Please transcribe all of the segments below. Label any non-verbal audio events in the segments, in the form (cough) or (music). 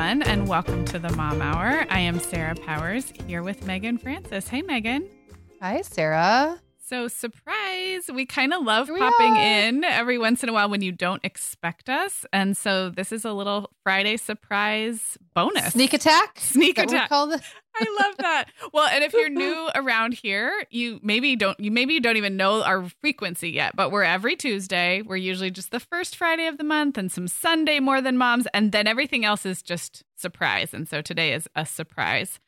Everyone, and welcome to the Mom Hour. I am Sarah Powers here with Meagan Francis. Hey Meagan. Hi, Sarah. So, surprise, we kind of love popping in every once in a while when you don't expect us. And so, this is a little Friday surprise bonus. Sneak attack? Sneak attack. (laughs) I love that. Well, and if you're new (laughs) around here, you maybe don't you maybe you don't even know our frequency yet, but we're every Tuesday. We're usually just the first Friday of the month and some Sunday more than moms, and then everything else is just surprise. And so today is a surprise.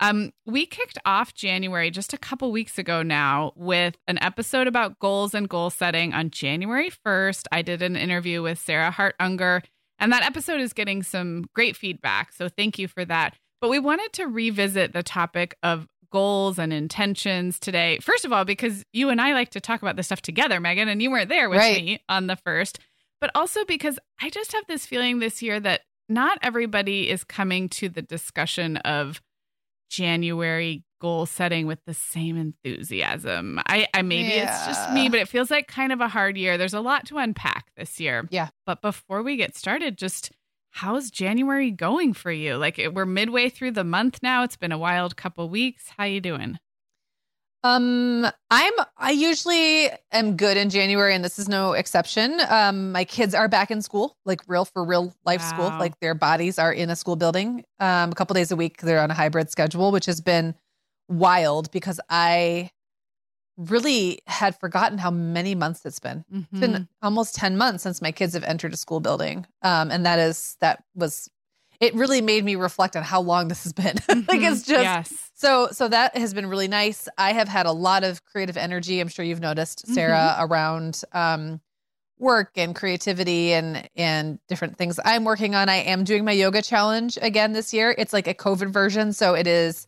Um, we kicked off January just a couple weeks ago now with an episode about goals and goal setting on January 1st. I did an interview with Sarah Hart Unger, and that episode is getting some great feedback. So thank you for that. But we wanted to revisit the topic of goals and intentions today. First of all, because you and I like to talk about this stuff together, Meagan, and you weren't there with Right. me on the first, but also because I just have this feeling this year that not everybody is coming to the discussion of January goal setting with the same enthusiasm. I, I maybe it's just me, but it feels like kind of a hard year. There's a lot to unpack this year. Yeah. But before we get started, just how's January going for you? Like it- we're midway through the month now. It's been a wild couple weeks. How you doing? Um, I'm I usually am good in January, and this is no exception. Um, my kids are back in school, like real for real life school. Like their bodies are in a school building. Um, a couple days a week, they're on a hybrid schedule, which has been wild because I really had forgotten how many months it's been. It's Mhm. been almost 10 months since my kids have entered a school building. Um, and that is that was it really made me reflect on how long this has been. (laughs) like it's just yes. so so that has been really nice. I have had a lot of creative energy. I'm sure you've noticed, Sarah, around um work and creativity and and different things I'm working on. I am doing my yoga challenge again this year. It's like a COVID version. So it is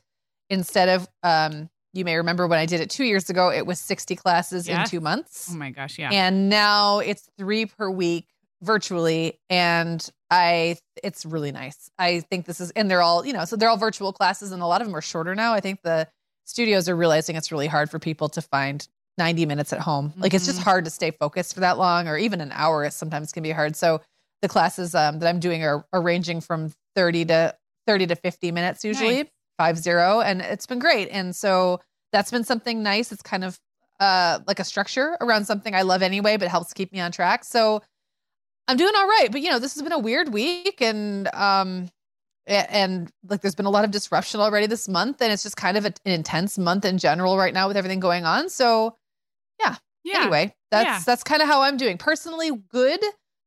instead of um you may remember when I did it two years ago, it was 60 classes Yes. in two months. Oh my gosh, yeah. And now it's three per week virtually. And I, it's really nice. I think this is, and they're all, you know, so they're all virtual classes and a lot of them are shorter now. I think the studios are realizing it's really hard for people to find 90 minutes at home. Like it's just Mhm. hard to stay focused for that long or even an hour is sometimes can be hard. So the classes um, that I'm doing are, are ranging from 30 to 30 to 50 minutes usually, Nice. five zero. And it's been great. And so that's been something nice. It's kind of uh, like a structure around something I love anyway, but helps keep me on track. So I'm doing all right. But you know, this has been a weird week and um and like there's been a lot of disruption already this month and it's just kind of an intense month in general right now with everything going on. So yeah. anyway, that's Yeah. that's kind of how I'm doing. Personally good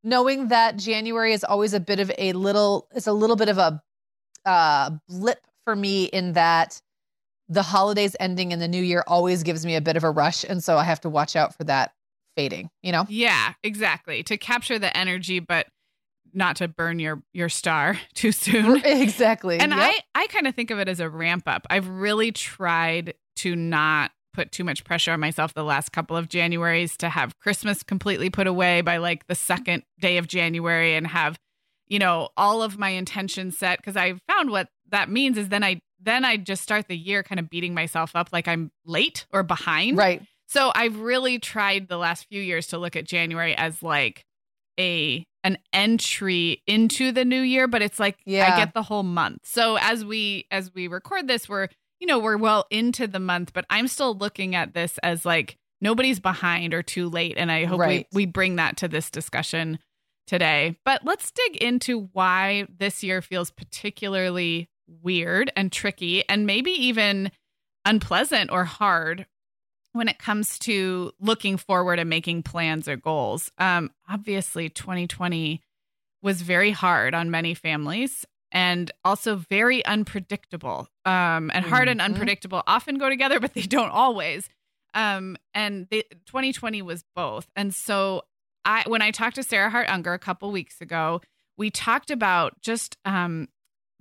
knowing that January is always a bit of a little it's a little bit of a uh blip for me in that the holidays ending and the new year always gives me a bit of a rush and so I have to watch out for that fading, you know? Yeah, exactly. To capture the energy, but not to burn your your star (laughs) too soon. Exactly. And Yep. I I kind of think of it as a ramp up. I've really tried to not put too much pressure on myself the last couple of Januaries to have Christmas completely put away by like the second day of January and have you know all of my intentions set because I found what that means is then I then I just start the year kind of beating myself up like I'm late or behind. right. So I've really tried the last few years to look at January as like a an entry into the new year, but it's like Yeah. I get the whole month. So as we as we record this, we're you know, we're well into the month, but I'm still looking at this as like nobody's behind or too late. And I hope Right. we, we bring that to this discussion today. But let's dig into why this year feels particularly weird and tricky and maybe even unpleasant or hard when it comes to looking forward and making plans or goals. Um, obviously, 2020 was very hard on many families and also very unpredictable. Um, and hard and Mhm. unpredictable often go together, but they don't always. Um, and the, 2020 was both. And so I, when I talked to Sarah Hart Unger a couple weeks ago, we talked about just um,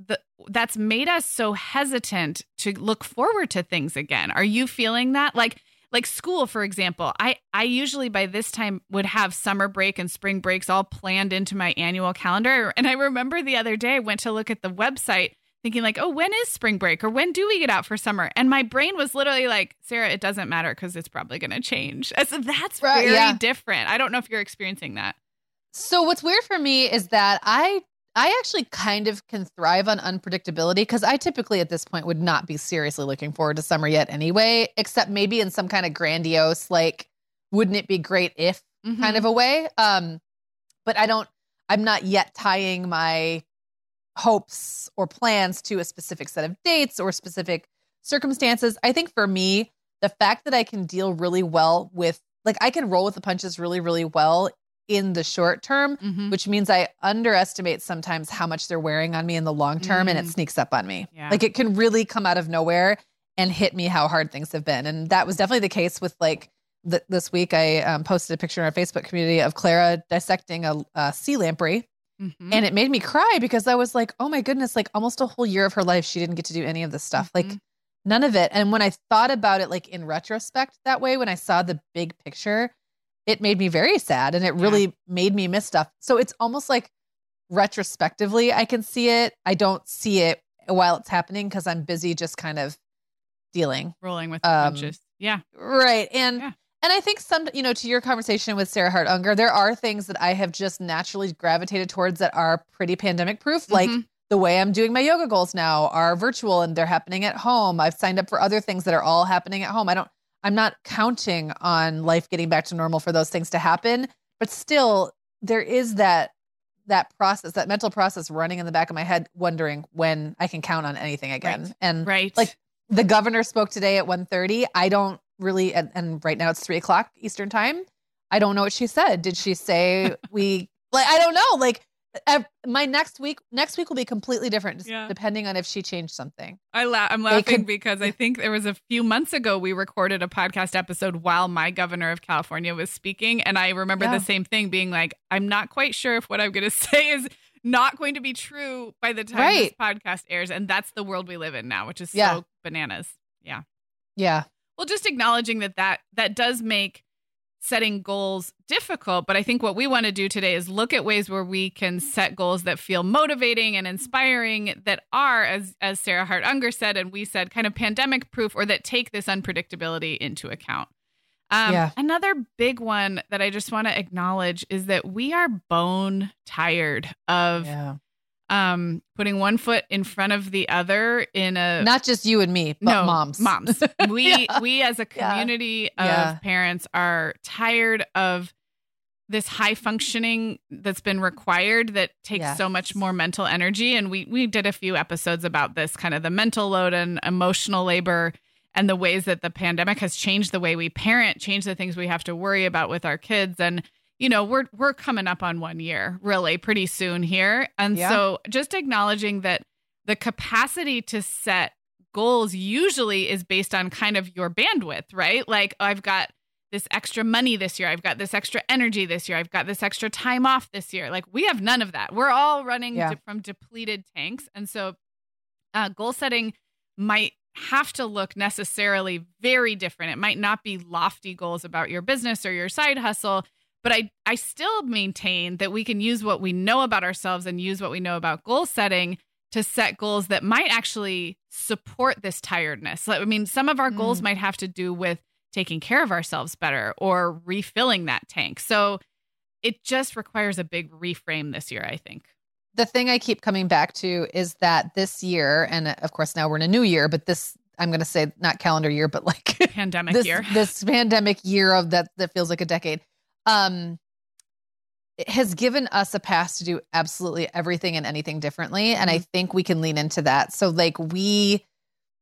the that's made us so hesitant to look forward to things again. Are you feeling that? Like like school for example. I I usually by this time would have summer break and spring breaks all planned into my annual calendar and I remember the other day I went to look at the website thinking like, "Oh, when is spring break or when do we get out for summer?" And my brain was literally like, "Sarah, it doesn't matter cuz it's probably going to change." (laughs) So that's Right, very yeah. different. I don't know if you're experiencing that. So what's weird for me is that I I actually kind of can thrive on unpredictability because I typically at this point would not be seriously looking forward to summer yet anyway, except maybe in some kind of grandiose like wouldn't it be great if Mm-hmm. kind of a way. Um but I don't I'm not yet tying my hopes or plans to a specific set of dates or specific circumstances. I think for me, the fact that I can deal really well with like I can roll with the punches really really well in the short term, Mhm. which means I underestimate sometimes how much they're wearing on me in the long term and it Mm. sneaks up on me. Yeah. Like it can really come out of nowhere and hit me how hard things have been. And that was definitely the case with like th- this week. I um, posted a picture in our Facebook community of Clara dissecting a, a sea lamprey. Mhm. And it made me cry because I was like, oh my goodness, like almost a whole year of her life, she didn't get to do any of this stuff. Like Mhm. none of it. And when I thought about it, like in retrospect, that way, when I saw the big picture, it made me very sad and it Yeah. really made me miss stuff. So it's almost like retrospectively, I can see it. I don't see it while it's happening because I'm busy just kind of dealing. rolling with the um, punches. Yeah. Right. And Yeah. and I think some, you know, to your conversation with Sarah Hart Unger, there are things that I have just naturally gravitated towards that are pretty pandemic proof. Like Mhm. the way I'm doing my yoga goals now are virtual and they're happening at home. I've signed up for other things that are all happening at home. I don't I'm not counting on life getting back to normal for those things to happen, but still there is that that process, that mental process running in the back of my head wondering when I can count on anything again. Right. And right. like the governor spoke today at 1.30 i don't really and, and right now it's 3 o'clock eastern time i don't know what she said did she say (laughs) we like i don't know like my next week next week will be completely different Yeah. depending on if she changed something I la- I'm laughing could- because I think there was a few months ago we recorded a podcast episode while my governor of California was speaking, and I remember Yeah. the same thing being like, I'm not quite sure if what I'm going (laughs) to say is not going to be true by the time this podcast airs, and that's the world we live in now, which is Yeah. so bananas. Yeah. yeah Well, just acknowledging that that that does make setting goals difficult, but I think what we want to do today is look at ways where we can set goals that feel motivating and inspiring that are as as Sarah Hart Unger said and we said kind of pandemic proof or that take this unpredictability into account. Um, Yeah. Another big one that I just want to acknowledge is that we are bone tired of yeah um, putting one foot in front of the other in a not just you and me but no, moms (laughs) Moms. (laughs) We Yeah. we as a Yeah. community of Yeah. parents are tired of this high functioning that's been required that takes so much more mental energy and we we did a few episodes about this kind of the mental load and emotional labor and the ways that the pandemic has changed the way we parent, changed the things we have to worry about with our kids and you know, we're we're coming up on 1 year really pretty soon here. And Yeah. so just acknowledging that the capacity to set goals usually is based on kind of your bandwidth, right? Like I've got this extra money this year. I've got this extra energy this year. I've got this extra time off this year. Like we have none of that. We're all running Yeah. de- from depleted tanks. And so uh, goal setting might have to look necessarily very different. It might not be lofty goals about your business or your side hustle, but I I still maintain that we can use what we know about ourselves and use what we know about goal setting to set goals that might actually support this tiredness. I mean, some of our goals Mm. might have to do with taking care of ourselves better or refilling that tank. So it just requires a big reframe this year, I think. the thing I keep coming back to is that this year, and of course now we're in a new year, but this I'm going to say not calendar year, but like Pandemic (laughs) this year. (laughs) this pandemic year of that that feels like a decade. Um, it has given us a pass to do absolutely everything and anything differently, and I mm-hmm. think we can lean into that. So like we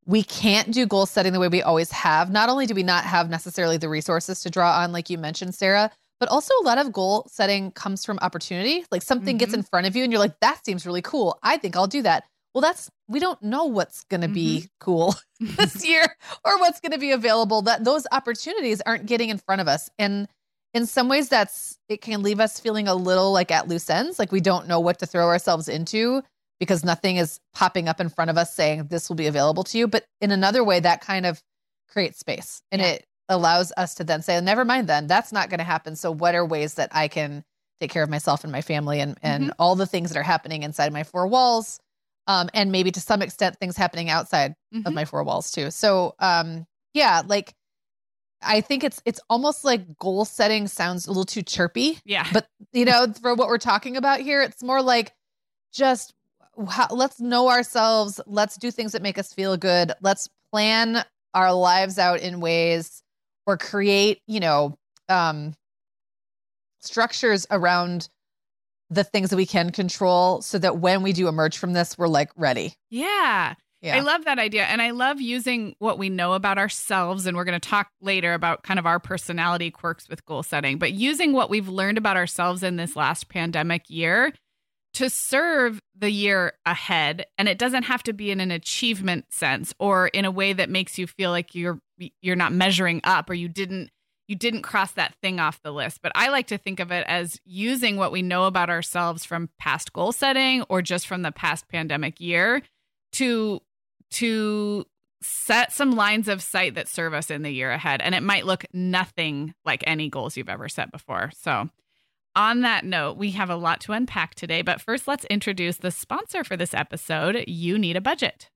we can't do goal setting the way we always have. Not only do we not have necessarily the resources to draw on, like you mentioned, Sarah, but also a lot of goal setting comes from opportunity. Like something gets mm-hmm. in front of you and you're like, that seems really cool. I think I'll do that. Well, that's we don't know what's going to be mm-hmm. cool (laughs) this (laughs) year or what's going to be available. That those opportunities aren't getting in front of us. And in some ways that's it can leave us feeling a little like at loose ends, like we don't know what to throw ourselves into because nothing is popping up in front of us saying this will be available to you. But in another way, that kind of creates space and Yeah. it allows us to then say, never mind then, that's not going to happen. So what are ways that I can take care of myself and my family and, and all the things that are happening inside my four walls? Um, and maybe to some extent things happening outside of Mhm. my four walls too. So um yeah, like I think it's it's almost like goal setting sounds a little too chirpy yeah. but you know for what we're talking about here it's more like just how, let's know ourselves let's do things that make us feel good let's plan our lives out in ways or create you know um structures around the things that we can control so that when we do emerge from this we're like ready yeah. Yeah I love that idea. And I love using what we know about ourselves. And we're going to talk later about kind of our personality quirks with goal setting, but using what we've learned about ourselves in this last pandemic year to serve the year ahead. And it doesn't have to be in an achievement sense or in a way that makes you feel like you're you're not measuring up or you didn't you didn't cross that thing off the list. But I like to think of it as using what we know about ourselves from past goal setting or just from the past pandemic year to to set some lines of sight that serve us in the year ahead and it might look nothing like any goals you've ever set before so on that note we have a lot to unpack today but first let's introduce the sponsor for this episode you need a budget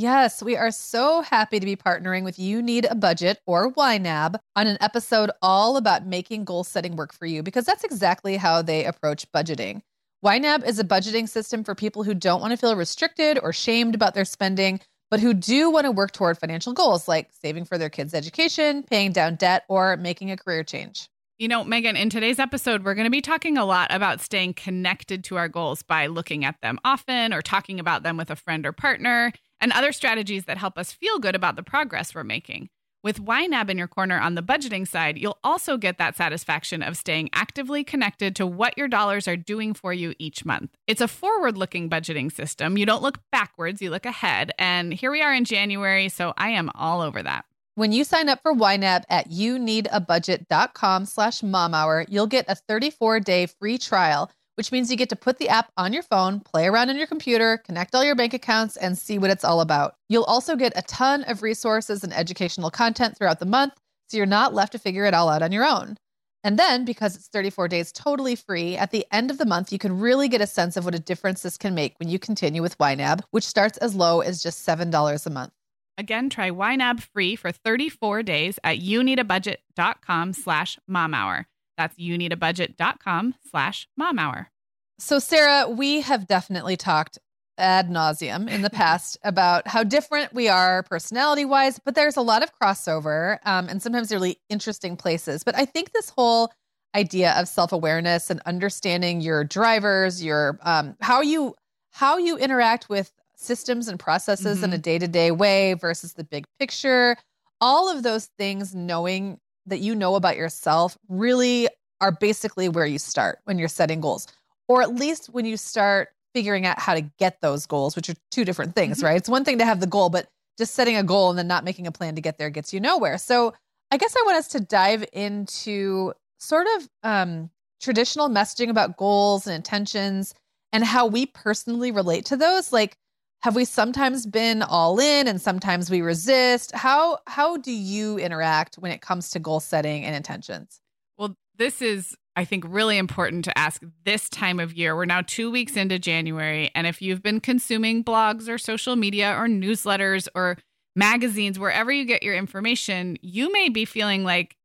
Yes, we are so happy to be partnering with You Need a Budget or YNAB on an episode all about making goal setting work for you because that's exactly how they approach budgeting. YNAB is a budgeting system for people who don't want to feel restricted or shamed about their spending, but who do want to work toward financial goals like saving for their kids' education, paying down debt, or making a career change. You know, Meagan, in today's episode, we're going to be talking a lot about staying connected to our goals by looking at them often or talking about them with a friend or partner and other strategies that help us feel good about the progress we're making. With YNAB in your corner on the budgeting side, you'll also get that satisfaction of staying actively connected to what your dollars are doing for you each month. It's a forward looking budgeting system. You don't look backwards, you look ahead. And here we are in January, so I am all over that. When you sign up for YNAB at youneedabudget.com slash mom hour, you'll get a 34 day free trial, which means you get to put the app on your phone, play around on your computer, connect all your bank accounts, and see what it's all about. You'll also get a ton of resources and educational content throughout the month, so you're not left to figure it all out on your own. And then, because it's 34 days totally free, at the end of the month, you can really get a sense of what a difference this can make when you continue with YNAB, which starts as low as just $7 a month. Again, try YNAB free for 34 days at youneedabudget.com slash mom hour. That's youneedabudget.com slash mom hour. So, Sarah, we have definitely talked ad nauseum in the (laughs) past about how different we are personality wise, but there's a lot of crossover um, and sometimes really interesting places. But I think this whole idea of self awareness and understanding your drivers, your um, how you how you interact with systems and processes in a day to day way versus the big picture, all of those things, knowing that you know about yourself, really are basically where you start when you're setting goals or at least when you start figuring out how to get those goals, which are two different things, Mhm. right? It's one thing to have the goal, but just setting a goal and then not making a plan to get there gets you nowhere. So I guess I want us to dive into sort of um, traditional messaging about goals and intentions and how we personally relate to those. Like, have we sometimes been all in and sometimes we resist? How how do you interact when it comes to goal setting and intentions? Well, this is I think really important to ask this time of year. We're now 2 weeks into January and if you've been consuming blogs or social media or newsletters or magazines wherever you get your information, you may be feeling like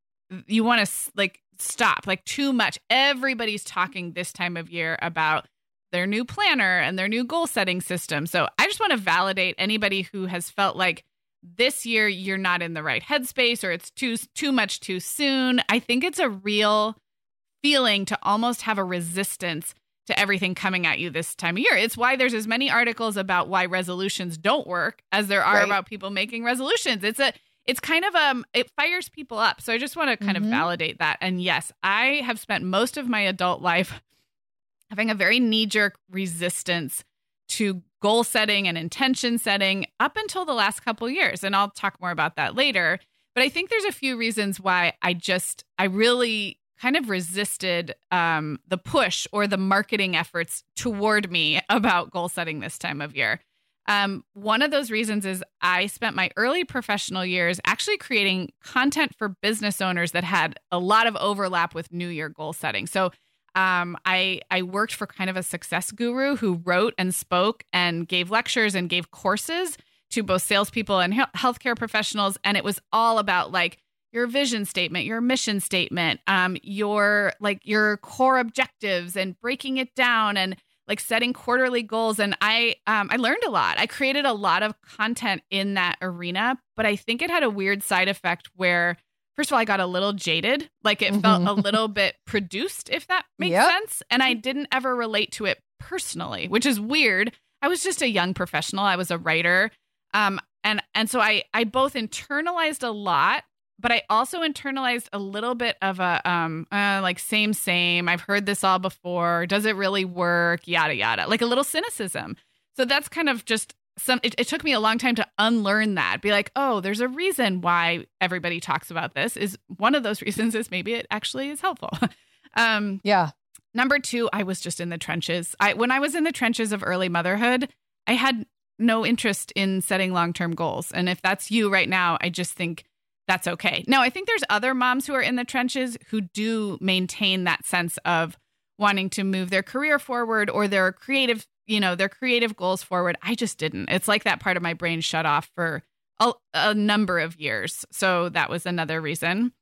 you want to like stop, like too much. Everybody's talking this time of year about their new planner and their new goal setting system. So I just want to validate anybody who has felt like this year you're not in the right headspace or it's too too much too soon. I think it's a real feeling to almost have a resistance to everything coming at you this time of year. It's why there's as many articles about why resolutions don't work as there are right. about people making resolutions. It's a it's kind of um it fires people up. So I just want to kind mm-hmm. of validate that. And yes, I have spent most of my adult life having a very knee jerk resistance to goal setting and intention setting up until the last couple years. And I'll talk more about that later. But I think there's a few reasons why I just, I really kind of resisted um, the push or the marketing efforts toward me (laughs) about goal setting this time of year. Um, one of those reasons is I spent my early professional years actually creating content for business owners that had a lot of overlap with New Year goal setting. So um, I I worked for kind of a success guru who wrote and spoke and gave lectures and gave courses to both salespeople and healthcare professionals, and it was all about like your vision statement, your mission statement, um, your like your core objectives, and breaking it down and like setting quarterly goals. And I um, I learned a lot. I created a lot of content in that arena, but I think it had a weird side effect where first of all, I got a little jaded. Like it felt a mm-hmm. little bit produced, if that makes yep. sense. And I didn't ever relate to it personally, which is weird. I was just a young professional. I was a writer. Um, and and so I I both internalized a lot, but I also internalized a little bit of a um uh, like same same. I've heard this all before. Does it really work? Yada yada. Like a little cynicism. So that's kind of just some it, it, took me a long time to unlearn that. Be like oh there's a reason why everybody talks about this is one of those (laughs) reasons is maybe it actually is helpful. (laughs) Um yeah. number two i was just in the trenches. I when i was in the trenches of early motherhood i had no interest in setting long-term goals. And if that's you right now i just think that's okay. Now i think there's other moms who are in the trenches who do maintain that sense of wanting to move their career forward or their creative you know, their creative goals forward. I just didn't. It's like that part of my brain shut off for a, a number of years. So that was another reason.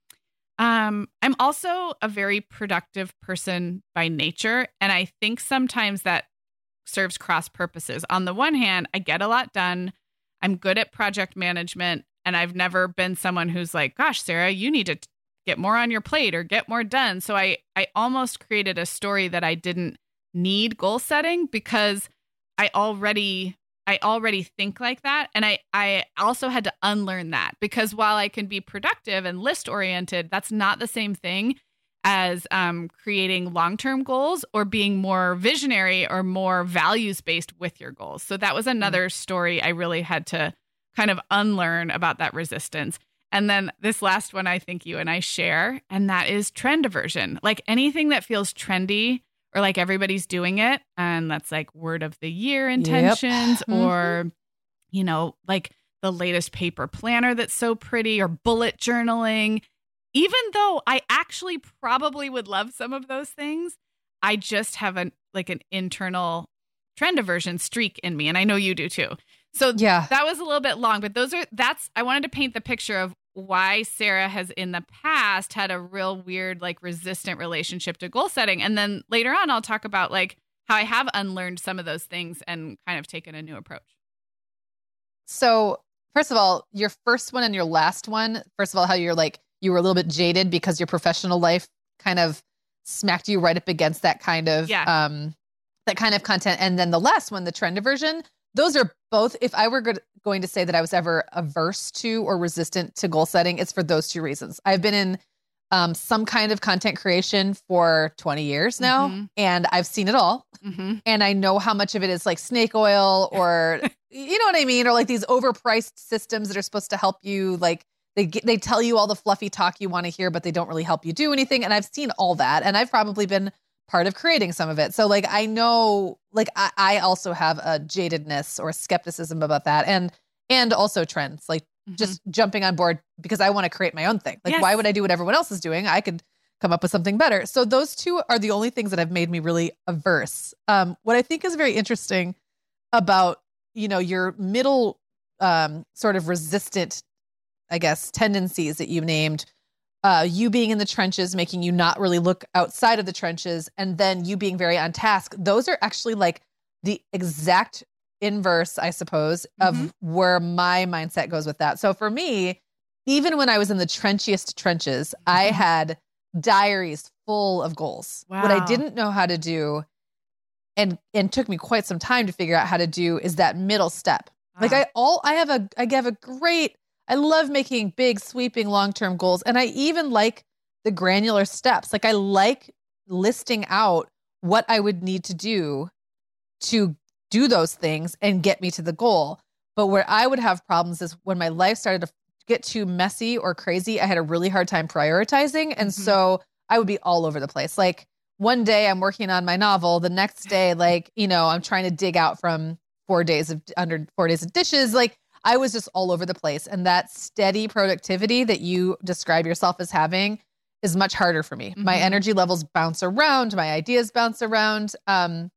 Um, I'm also a very productive person by nature. And I think sometimes that serves cross purposes. On the one hand, I get a lot done, I'm good at project management. And I've never been someone who's like, gosh, Sarah, you need to get more on your plate or get more done. So I, I almost created a story that I didn't need goal setting because I already I already think like that and I I also had to unlearn that because while I can be productive and list oriented that's not the same thing as um, creating long-term goals or being more visionary or more values based with your goals. So that was hmm. another mm. story I really had to kind of unlearn about that resistance. And then this last one I think you and I share and that is trend aversion. Like anything that feels trendy or like everybody's doing it and that's like word of the year intentions yep. (laughs) mm-hmm. or you know like the latest paper planner that's so pretty or bullet journaling even though i actually probably would love some of those things i just have an like an internal trend aversion streak in me and i know you do too so yeah that was a little bit long but those are that's i wanted to paint the picture of why Sarah has in the past had a real weird, like resistant relationship to goal setting. And then later on, I'll talk about like how I have unlearned some of those things and kind of taken a new approach. So, first of all, your first one and your last one, first of all, how you're like, you were a little bit jaded because your professional life kind of smacked you right up against that kind of, yeah. um, that kind of content. And then the last one, the trend aversion, those are both if i were going to say that i was ever averse to or resistant to goal setting it's for those two reasons i've been in um, some kind of content creation for 20 years now mm-hmm. and i've seen it all mm-hmm. and i know how much of it is like snake oil (laughs) or you know what i mean or like these overpriced systems that are supposed to help you like they get, they tell you all the fluffy talk you want to hear, but they don't really help you do anything. And I've seen all that, and I've probably been part of creating some of it. So like I know, like I, I also have a jadedness or skepticism about that, and and also trends, like mm-hmm. just jumping on board because I want to create my own thing. Like yes. why would I do what everyone else is doing? I could come up with something better. So those two are the only things that have made me really averse. Um, what I think is very interesting about you know your middle um, sort of resistant I guess, tendencies that you've named. Uh, you being in the trenches, making you not really look outside of the trenches, and then you being very on task. Those are actually like the exact inverse, I suppose, of mm-hmm. where my mindset goes with that. So for me, even when I was in the trenchiest trenches, mm-hmm. I had diaries full of goals. Wow. What I didn't know how to do and and took me quite some time to figure out how to do is that middle step. Wow. Like I all I have a I have a great I love making big, sweeping, long term goals. And I even like the granular steps. Like, I like listing out what I would need to do to do those things and get me to the goal. But where I would have problems is when my life started to get too messy or crazy, I had a really hard time prioritizing. And mm-hmm. so I would be all over the place. Like, one day I'm working on my novel, the next day, like, you know, I'm trying to dig out from four days of under four days of dishes. Like, I was just all over the place. And that steady productivity that you describe yourself as having is much harder for me. Mm-hmm. My energy levels bounce around, my ideas bounce around. Um,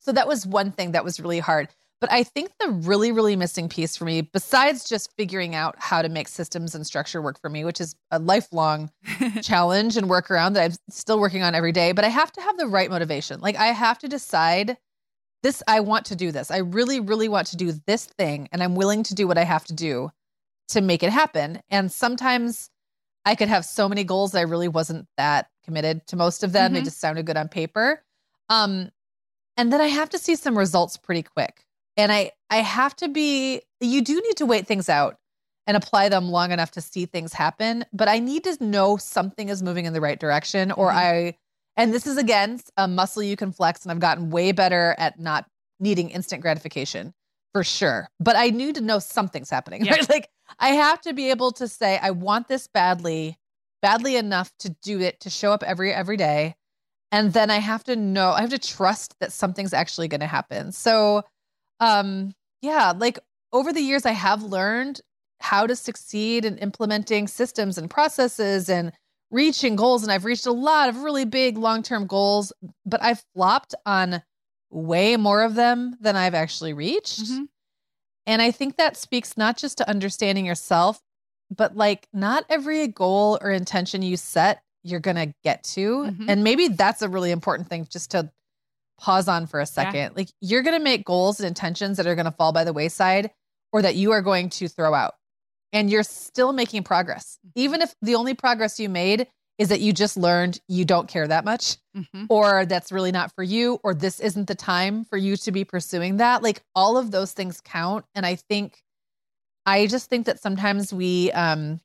so that was one thing that was really hard. But I think the really, really missing piece for me, besides just figuring out how to make systems and structure work for me, which is a lifelong (laughs) challenge and workaround that I'm still working on every day, but I have to have the right motivation. Like I have to decide this I want to do this. I really really want to do this thing and I'm willing to do what I have to do to make it happen. And sometimes I could have so many goals I really wasn't that committed to most of them. Mm-hmm. They just sounded good on paper. Um and then I have to see some results pretty quick. And I I have to be you do need to wait things out and apply them long enough to see things happen, but I need to know something is moving in the right direction or mm-hmm. I and this is again a muscle you can flex. And I've gotten way better at not needing instant gratification for sure. But I need to know something's happening. (laughs) Yeah. Right? Like I have to be able to say, I want this badly, badly enough to do it, to show up every every day. And then I have to know, I have to trust that something's actually gonna happen. So um yeah, like over the years I have learned how to succeed in implementing systems and processes and reaching goals and I've reached a lot of really big long-term goals, but I've flopped on way more of them than I've actually reached. Mm-hmm. And I think that speaks not just to understanding yourself, but like not every goal or intention you set you're going to get to. Mm-hmm. And maybe that's a really important thing just to pause on for a second. Yeah. Like you're going to make goals and intentions that are going to fall by the wayside or that you are going to throw out and you're still making progress. Mm-hmm. Even if the only progress you made is that you just learned you don't care that much, mm-hmm. or that's really not for you, or this isn't the time for you to be pursuing that. Like all of those things count. And I think, I just think that sometimes we, um,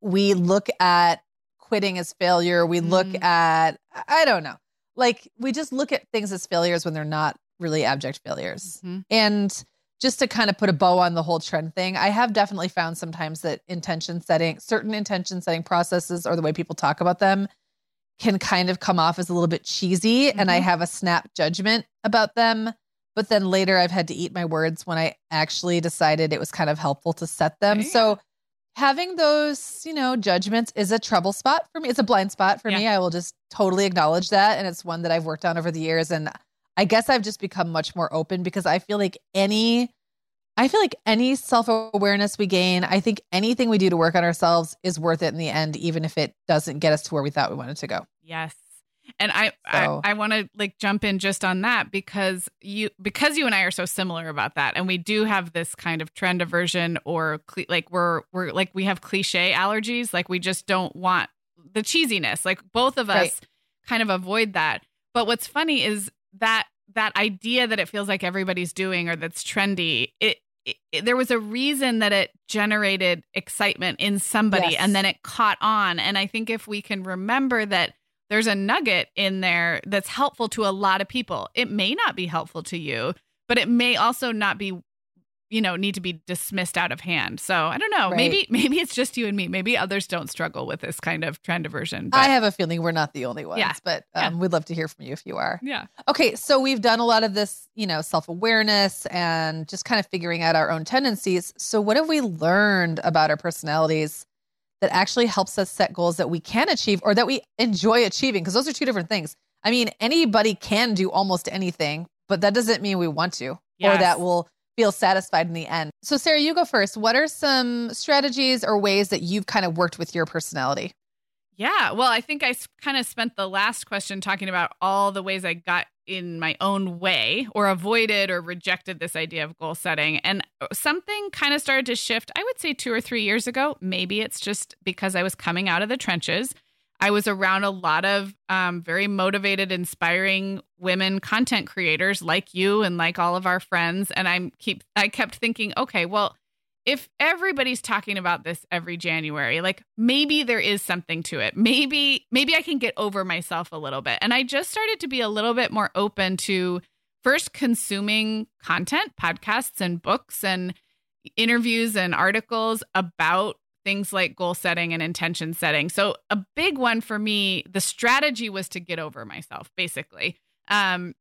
we look at quitting as failure. We look mm-hmm. at, I don't know, like we just look at things as failures when they're not really abject failures. Mm-hmm. And just to kind of put a bow on the whole trend thing, I have definitely found sometimes that intention setting, certain intention setting processes or the way people talk about them can kind of come off as a little bit cheesy mm-hmm. and I mm-hmm. have a snap judgment about them. But then later I've had to eat my words when I actually decided it was kind of helpful to set them. So having those, you know, judgments is a trouble spot for me. It's a blind spot for yeah. me. I will just totally acknowledge that. And it's one that I've worked on over the years. And I guess I've just become much more open because I feel like any I feel like any self-awareness we gain, I think anything we do to work on ourselves is worth it in the end even if it doesn't get us to where we thought we wanted to go. Yes. And I so. I, I want to like jump in just on that because you because you and I are so similar about that and we do have this kind of trend aversion or like we're we're like we have cliche allergies like we just don't want the cheesiness like both of us right. kind of avoid that. But what's funny is that that idea that it feels like everybody's doing or that's trendy it, it, there was a reason that it generated excitement in somebody yes. and then it caught on and i think if we can remember that there's a nugget in there that's helpful to a lot of people it may not be helpful to you but it may also not be you know need to be dismissed out of hand so i don't know Right. maybe maybe it's just you and me maybe others don't struggle with this kind of trend aversion but I have a feeling we're not the only ones, Yeah. but Yeah. um, we'd love to hear from you if you are. yeah Okay, so we've done a lot of this, you know, self awareness and just kind of figuring out our own tendencies. So, what have we learned about our personalities that actually helps us set goals that we can achieve or that we enjoy achieving? Because those are two different things. I mean, anybody can do almost anything, but that doesn't mean we want to or that we'll feel satisfied in the end. So, Sarah, you go first. What are some strategies or ways that you've kind of worked with your personality? Yeah. Well, I think I kind of spent the last question talking about all the ways I got in my own way or avoided or rejected this idea of goal setting. And uh, something kind of started to shift, I would say two or three years ago. Maybe it's just because I was coming out of the trenches. I was around a lot of um, very motivated, inspiring women content creators like you and like all of our friends. And I'm keep I kept thinking, okay, well, if everybody's talking about this every January, like maybe there is something to it. Maybe maybe I can get over myself a little bit. And I just started to be a little bit more open to first consuming content, podcasts and books and interviews and articles about things like goal setting and intention setting. So a big one for me, the strategy was to get over myself, basically. Um,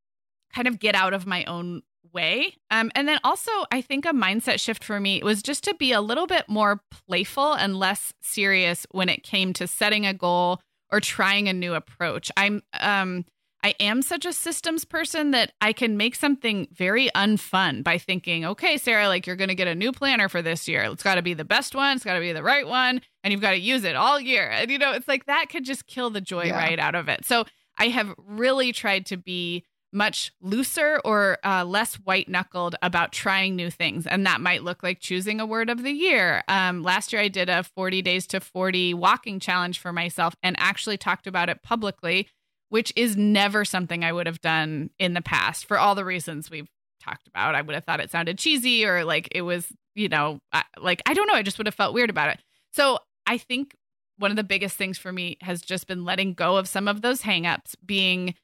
kind of get out of my own way. Um, and then also, I think a mindset shift for me was just to be a little bit more playful and less serious when it came to setting a goal or trying a new approach. I'm um, I am such a systems person that I can make something very unfun by thinking, okay, Sarah, like you're going to get a new planner for this year. It's got to be the best one. It's got to be the right one. And you've got to use it all year. And, you know, it's like that could just kill the joy Yeah. right out of it. So I have really tried to be much looser or uh, less white knuckled about trying new things. And that might look like choosing a word of the year. Um, last year, I did a 40 days to 40 walking challenge for myself and actually talked about it publicly, which is never something I would have done in the past for all the reasons we've talked about. I would have thought it sounded cheesy or like it was, you know, I, like, I don't know. I just would have felt weird about it. So I think one of the biggest things for me has just been letting go of some of those hangups, being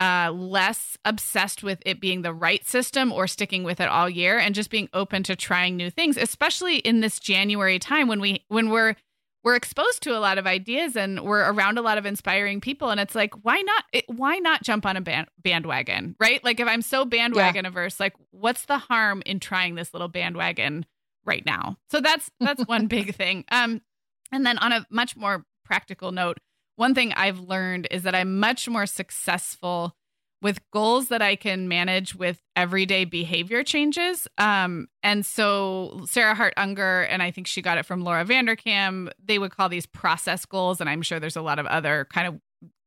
uh, less obsessed with it being the right system or sticking with it all year, and just being open to trying new things, especially in this January time when we when we're we're exposed to a lot of ideas and we're around a lot of inspiring people, and it's like why not it, why not jump on a band, bandwagon, right? Like if I'm so bandwagon averse, like what's the harm in trying this little bandwagon right now? So that's (laughs) that's one big thing. Um, and then on a much more practical note, one thing I've learned is that I'm much more successful with goals that I can manage with everyday behavior changes. Um, and so Sarah Hart Unger, and I think she got it from Laura Vanderkam, they would call these process goals. And I'm sure there's a lot of other kind of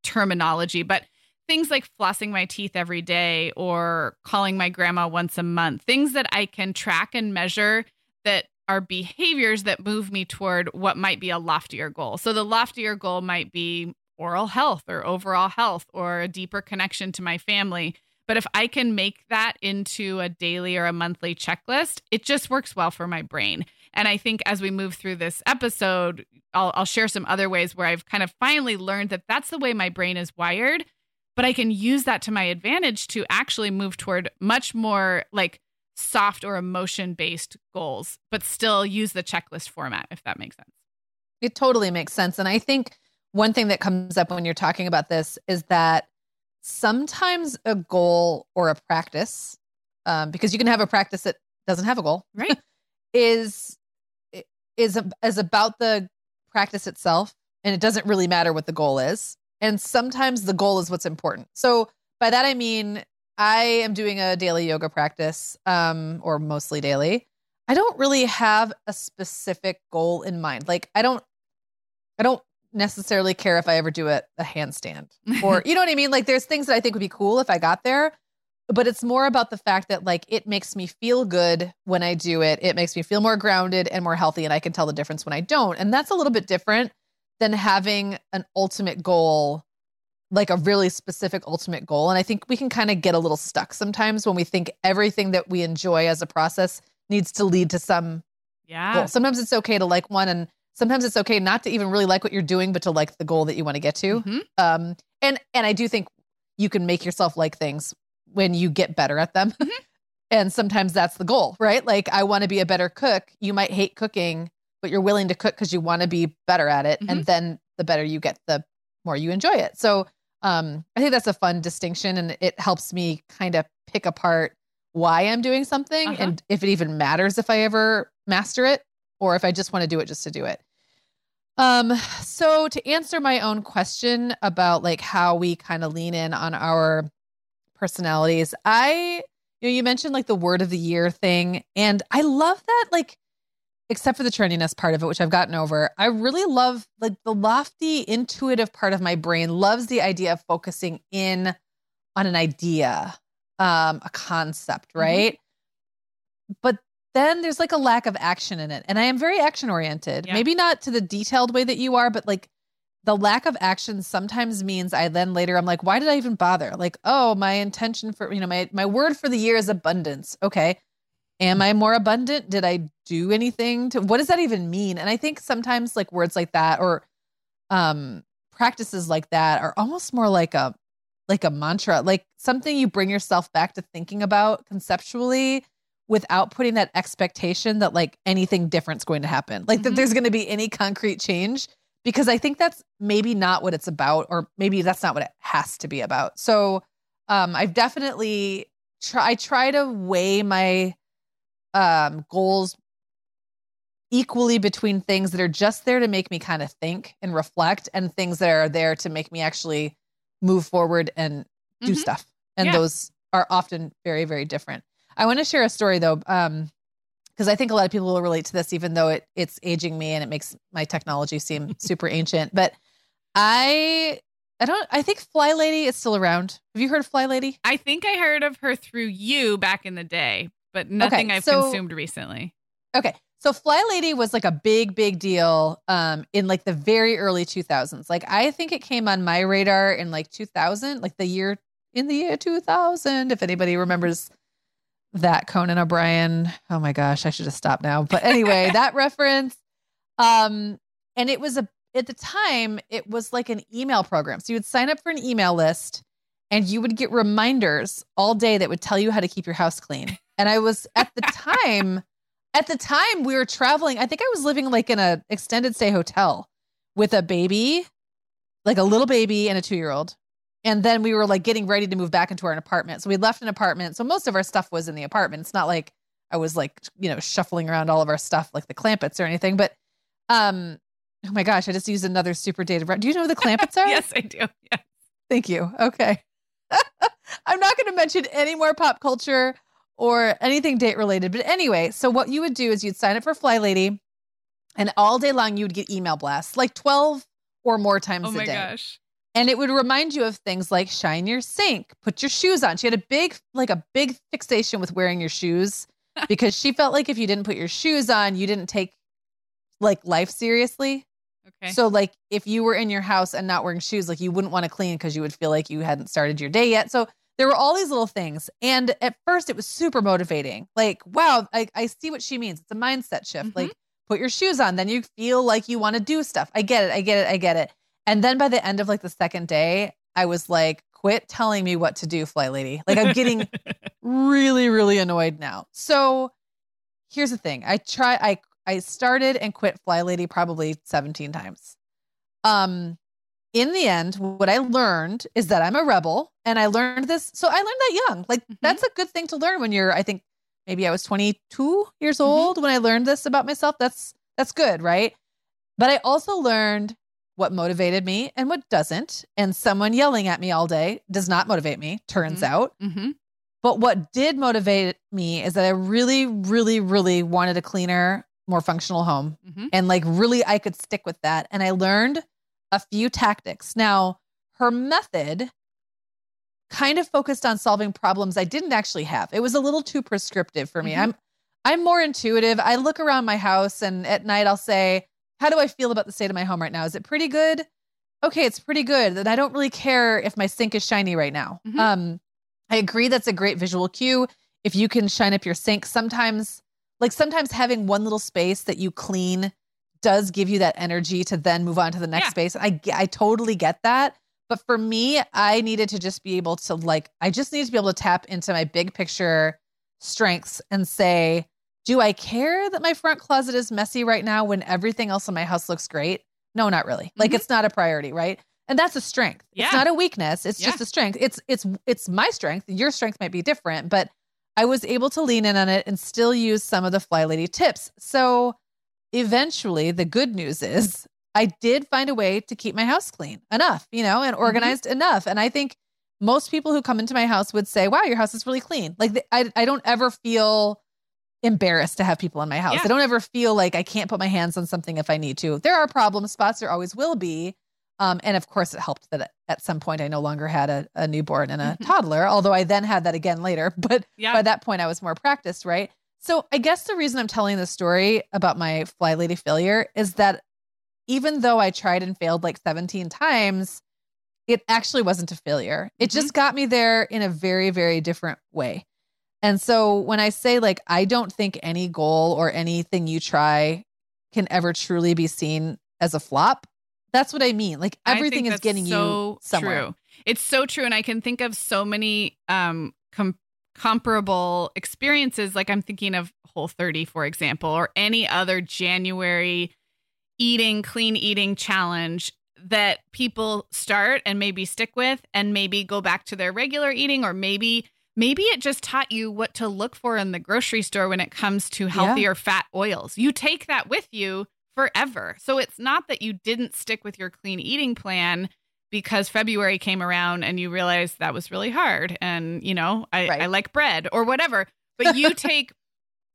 terminology, but things like flossing my teeth every day or calling my grandma once a month, things that I can track and measure that are behaviors that move me toward what might be a loftier goal. So the loftier goal might be oral health or overall health or a deeper connection to my family. But if I can make that into a daily or a monthly checklist, it just works well for my brain. And I think as we move through this episode, I'll, I'll share some other ways where I've kind of finally learned that that's the way my brain is wired. But I can use that to my advantage to actually move toward much more like soft or emotion based goals, but still use the checklist format, if that makes sense. It totally makes sense. And I think one thing that comes up when you're talking about this is that sometimes a goal or a practice, um, because you can have a practice that doesn't have a goal, Right. (laughs) is is is about the practice itself, and it doesn't really matter what the goal is. And sometimes the goal is what's important. So by that I mean I am doing a daily yoga practice, um, or mostly daily. I don't really have a specific goal in mind. Like I don't I don't necessarily care if I ever do a, a handstand or (laughs) you know what I mean? Like there's things that I think would be cool if I got there, but it's more about the fact that like it makes me feel good when I do it. It makes me feel more grounded and more healthy and I can tell the difference when I don't. And that's a little bit different than having an ultimate goal like a really specific ultimate goal and I think we can kind of get a little stuck sometimes when we think everything that we enjoy as a process needs to lead to some Yeah. goal. Sometimes it's okay to like one, and sometimes it's okay not to even really like what you're doing, but to like the goal that you want to get to. Mhm. Um, and and I do think you can make yourself like things when you get better at them. Mhm. (laughs) And sometimes that's the goal, right? Like, I want to be a better cook. You might hate cooking, but you're willing to cook because you want to be better at it. Mhm. And then the better you get, the more you enjoy it. So, um, I think that's a fun distinction and it helps me kind of pick apart why I'm doing something Uh-huh. and if it even matters if I ever master it or if I just want to do it just to do it. Um, so to answer my own question about like how we kind of lean in on our personalities, I you know, you mentioned like the word of the year thing, and I love that, like, except for the trendiness part of it, which I've gotten over. I really love like the lofty, intuitive part of my brain loves the idea of focusing in on an idea, um, a concept, Mhm. right? But then there's like a lack of action in it. And I am very action oriented. Yeah. Maybe not to the detailed way that you are, but like the lack of action sometimes means I then later I'm like, why did I even bother? Like, oh, my intention for you know, my my word for the year is abundance. Okay. Am I more abundant? Did I do anything to what does that even mean? And I think sometimes like words like that or um practices like that are almost more like a like a mantra, like something you bring yourself back to thinking about conceptually without putting that expectation that like anything different's going to happen. Like that Mhm. there's going to be any concrete change because I think that's maybe not what it's about or maybe that's not what it has to be about. So um I've definitely try I try to weigh my um goals equally between things that are just there to make me kind of think and reflect and things that are there to make me actually move forward and do Mhm. stuff. And Yeah. those are often very, very different. I want to share a story though, um, because I think a lot of people will relate to this, even though it it's aging me and it makes my technology seem (laughs) super ancient. But I I don't I think FlyLady is still around. Have you heard of FlyLady? I think I heard of her through you back in the day, but nothing I've so- consumed recently. Okay. So FlyLady was like a big, big deal um in like the very early 2000s. Like I think it came on my radar in like 2000, like the year in the year 2000 if anybody remembers that Conan O'Brien. Oh my gosh, I should have stopped now. But anyway, (laughs) that reference um and it was a at the time it was like an email program. So you would sign up for an email list and you would get reminders all day that would tell you how to keep your house clean. And I was at the time (laughs) at the time we were traveling i think i was living like in a extended stay hotel with a baby like a little baby and a two year old and then we were like getting ready to move back into our apartment so we left an apartment so most of our stuff was in the apartment it's not like i was like you know shuffling around all of our stuff like the Clampetts or anything but um oh my gosh i just used another super dated re- do you know who the Clampetts (laughs) are yes, I do. Yeah. Thank you. Okay. (laughs) I'm not going to mention any more pop culture or anything date related. But anyway, so what you would do is you'd sign up for FlyLady, and all day long you would get email blasts, like 12 or more times a day. Oh a my day. gosh. And it would remind you of things like shine your sink, put your shoes on. She had a big, like a big fixation with wearing your shoes (laughs) because she felt like if you didn't put your shoes on, you didn't take like life seriously. Okay. So like if you were in your house and not wearing shoes, like you wouldn't want to clean because you would feel like you hadn't started your day yet. So there were all these little things. And at first it was super motivating. Like, wow, I, I see what she means. It's a mindset shift. Mhm. Like put your shoes on, then you feel like you want to do stuff. I get it. I get it. I get it. And then by the end of like the second day, I was like, quit telling me what to do, fly lady. Like I'm getting (laughs) really, really annoyed now. So here's the thing. I try I I started and quit FlyLady probably 17 times. Um in the end, what I learned is that I'm a rebel and I learned this. So I learned that young. Like Mhm. that's a good thing to learn when you're I think maybe I was 22 years Mhm. old when I learned this about myself. That's that's good, right? But I also learned what motivated me and what doesn't. And someone yelling at me all day does not motivate me, turns Mhm. out. hmm But what did motivate me is that I really, really, really wanted a cleaner, more functional home. hmm And like, really, I could stick with that. And I learned a few tactics. Now, her method kind of focused on solving problems I didn't actually have. It was a little too prescriptive for me. Mhm. I'm I'm more intuitive. I look around my house and at night I'll say, "How do I feel about the state of my home right now? Is it pretty good?" Okay, it's pretty good. Then I don't really care if my sink is shiny right now. Mhm. Um I agree that's a great visual cue. If you can shine up your sink, sometimes like sometimes having one little space that you clean does give you that energy to then move on to the next Yeah. space. I I totally get that. But for me, I needed to just be able to like I just needed to be able to tap into my big picture strengths and say, do I care that my front closet is messy right now when everything else in my house looks great? No, not really. Like Mhm. it's not a priority, right? And that's a strength. Yeah. It's not a weakness. It's Yeah. just a strength. It's it's it's my strength. Your strength might be different, but I was able to lean in on it and still use some of the FlyLady tips. So eventually, the good news is I did find a way to keep my house clean enough, you know, and organized enough. And I think most people who come into my house would say, "Wow, your house is really clean." Like the, I I don't ever feel embarrassed to have people in my house. Yeah. I don't ever feel like I can't put my hands on something if I need to. There are problem spots, there always will be. Um, and of course, it helped that at some point I no longer had a, a newborn and a Mhm. toddler, although I then had that again later. (laughs) But Yeah. by that point, I was more practiced, right? So I guess the reason I'm telling the story about my FlyLady failure is that even though I tried and failed like 17 times, it actually wasn't a failure. It Mhm. just got me there in a very, very different way. And so when I say like, I don't think any goal or anything you try can ever truly be seen as a flop, that's what I mean. Like everything is getting you so somewhere. True. It's so true, and I can think of so many um com- comparable experiences. Like I'm thinking of Whole30, for example, or any other January eating clean eating challenge that people start and maybe stick with, and maybe go back to their regular eating, or maybe. Maybe it just taught you what to look for in the grocery store when it comes to healthier fat oils. You take that with you forever. So it's not that you didn't stick with your clean eating plan because February came around and you realized that was really hard and you know, I, Right. I like bread or whatever. But you (laughs) take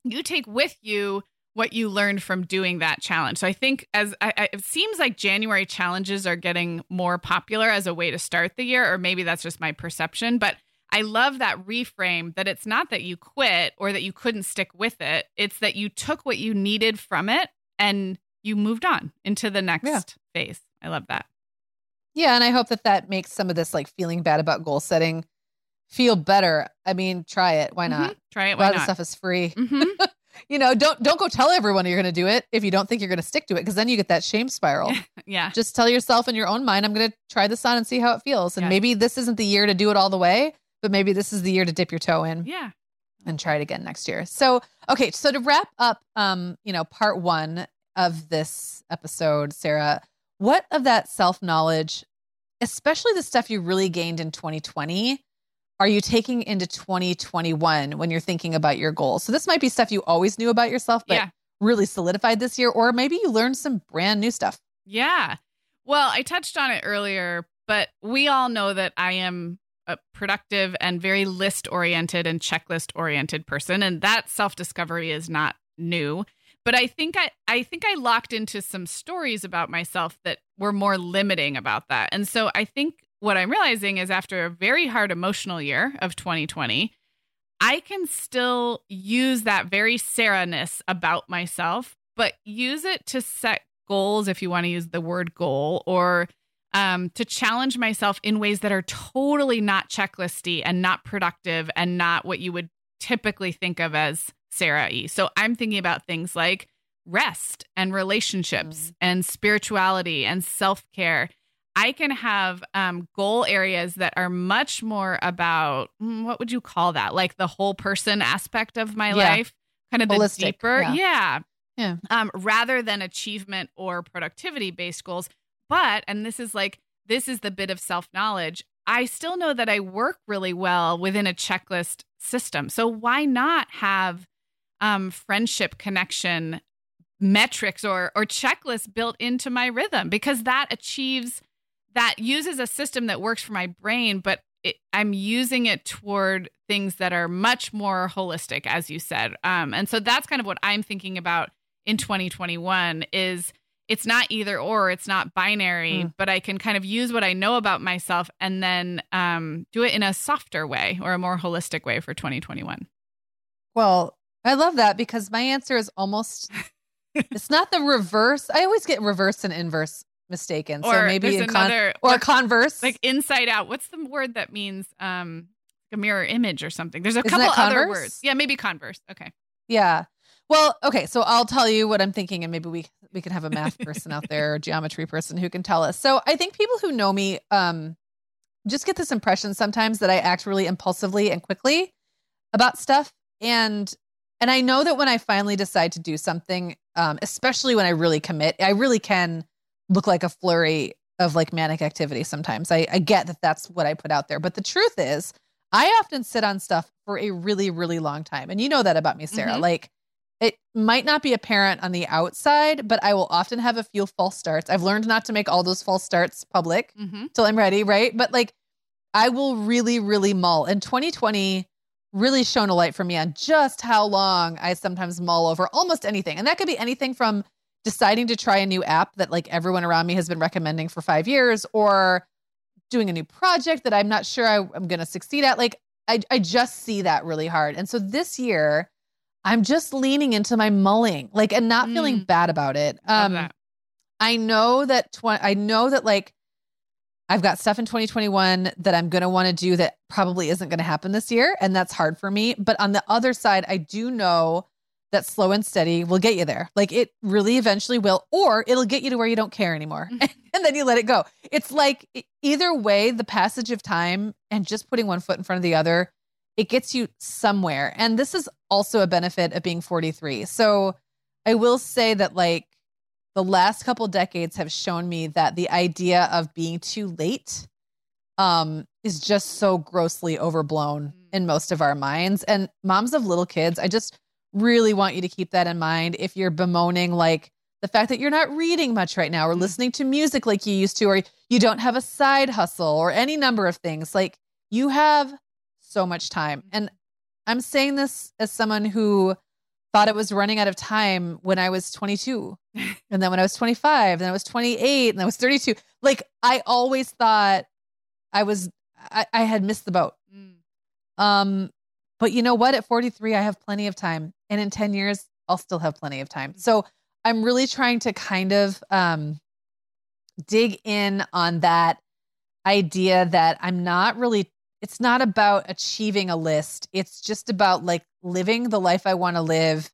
you take with you what you learned from doing that challenge. So I think as I, I, it seems like January challenges are getting more popular as a way to start the year, or maybe that's just my perception. But I love that reframe that it's not that you quit or that you couldn't stick with it. It's that you took what you needed from it and you moved on into the next Yeah. phase. I love that. Yeah, and I hope that that makes some of this like feeling bad about goal setting feel better. I mean, try it. Why not? Mhm. Try it. A lot Why of not? stuff is free. hmm (laughs) You know, don't don't go tell everyone you're going to do it if you don't think you're going to stick to it because then you get that shame spiral. (laughs) yeah. Just tell yourself in your own mind, I'm going to try this on and see how it feels. And Yeah. maybe this isn't the year to do it all the way, but maybe this is the year to dip your toe in Yeah. and try it again next year. So, okay, so to wrap up um, you know, part 1 of this episode, Sarah, what of that self-knowledge, especially the stuff you really gained in 2020, are you taking into 2021 when you're thinking about your goals? So this might be stuff you always knew about yourself but Yeah. really solidified this year or maybe you learned some brand new stuff. Yeah. Well, I touched on it earlier, but we all know that I am a productive and very list oriented and checklist oriented person. And that self discovery is not new. But I think I, I think I locked into some stories about myself that were more limiting about that. And so I think what I'm realizing is after a very hard emotional year of 2020, I can still use that very Sarah-ness about myself, but use it to set goals, if you want to use the word goal, or um, to challenge myself in ways that are totally not checklisty and not productive and not what you would typically think of as Sarah E. So I'm thinking about things like rest and relationships Mm. and spirituality and self care. I can have um, goal areas that are much more about mm, what would you call that? Like the whole person aspect of my Yeah. life, kind of the deeper, yeah. yeah, Yeah. um, rather than achievement or productivity based goals. But, and this is like, this is the bit of self knowledge. I still know that I work really well within a checklist system. So why not have um, friendship connection metrics or or checklists built into my rhythm because that achieves that uses a system that works for my brain, but it, I'm using it toward things that are much more holistic, as you said. Um, and so that's kind of what I'm thinking about in 2021 is it's not either or, it's not binary, Mm. but I can kind of use what I know about myself and then um, do it in a softer way or a more holistic way for 2021. Well, I love that because my answer is almost (laughs) it's not the reverse. I always get reverse and inverse mistaken. So or maybe in con- another or converse. like inside out. What's the word that means um a mirror image or something? There's a Isn't couple other words. Yeah, maybe converse. Okay. Yeah. Well, okay, so I'll tell you what I'm thinking and maybe we we can have a math person out there or geometry person who can tell us. So I think people who know me um just get this impression sometimes that I act really impulsively and quickly about stuff and and I know that when I finally decide to do something, um, especially when I really commit, I really can look like a flurry of like manic activity sometimes. I, I get that that's what I put out there. But the truth is, I often sit on stuff for a really, really long time. And you know that about me, Sarah. Mhm. Like, it might not be apparent on the outside, but I will often have a few false starts. I've learned not to make all those false starts public Mm-hmm. till I'm ready, right? But like, I will really, really mull. And 2020 really shone a light for me on just how long I sometimes mull over almost anything. And that could be anything from deciding to try a new app that like everyone around me has been recommending for five years or doing a new project that I'm not sure I, am going to succeed at. Like, I, I just see that really hard. And so this year, I'm just leaning into my mulling, like, and not feeling Mm. bad about it. Um. I know that tw- I know that like I've got stuff in 2021 that I'm going to want to do that probably isn't going to happen this year and that's hard for me, but on the other side I do know that slow and steady will get you there. Like it really eventually will or it'll get you to where you don't care anymore. (laughs) and then you let it go. It's like either way the passage of time and just putting one foot in front of the other, it gets you somewhere. And this is also a benefit of being 43. So I will say that like the last couple decades have shown me that the idea of being too late um is just so grossly overblown in most of our minds and moms of little kids i just really want you to keep that in mind if you're bemoaning like the fact that you're not reading much right now or Mm. listening to music like you used to or you don't have a side hustle or any number of things like you have so much time and i'm saying this as someone who thought it was running out of time when i was 22 (laughs) and then when I was 25, then I was 28, and I was 32. Like I always thought I was I, I had missed the boat. Mm. Um, but you know what? At 43, I have plenty of time. And in 10 years, I'll still have plenty of time. So I'm really trying to kind of um dig in on that idea that I'm not really it's not about achieving a list. It's just about like living the life I want to live,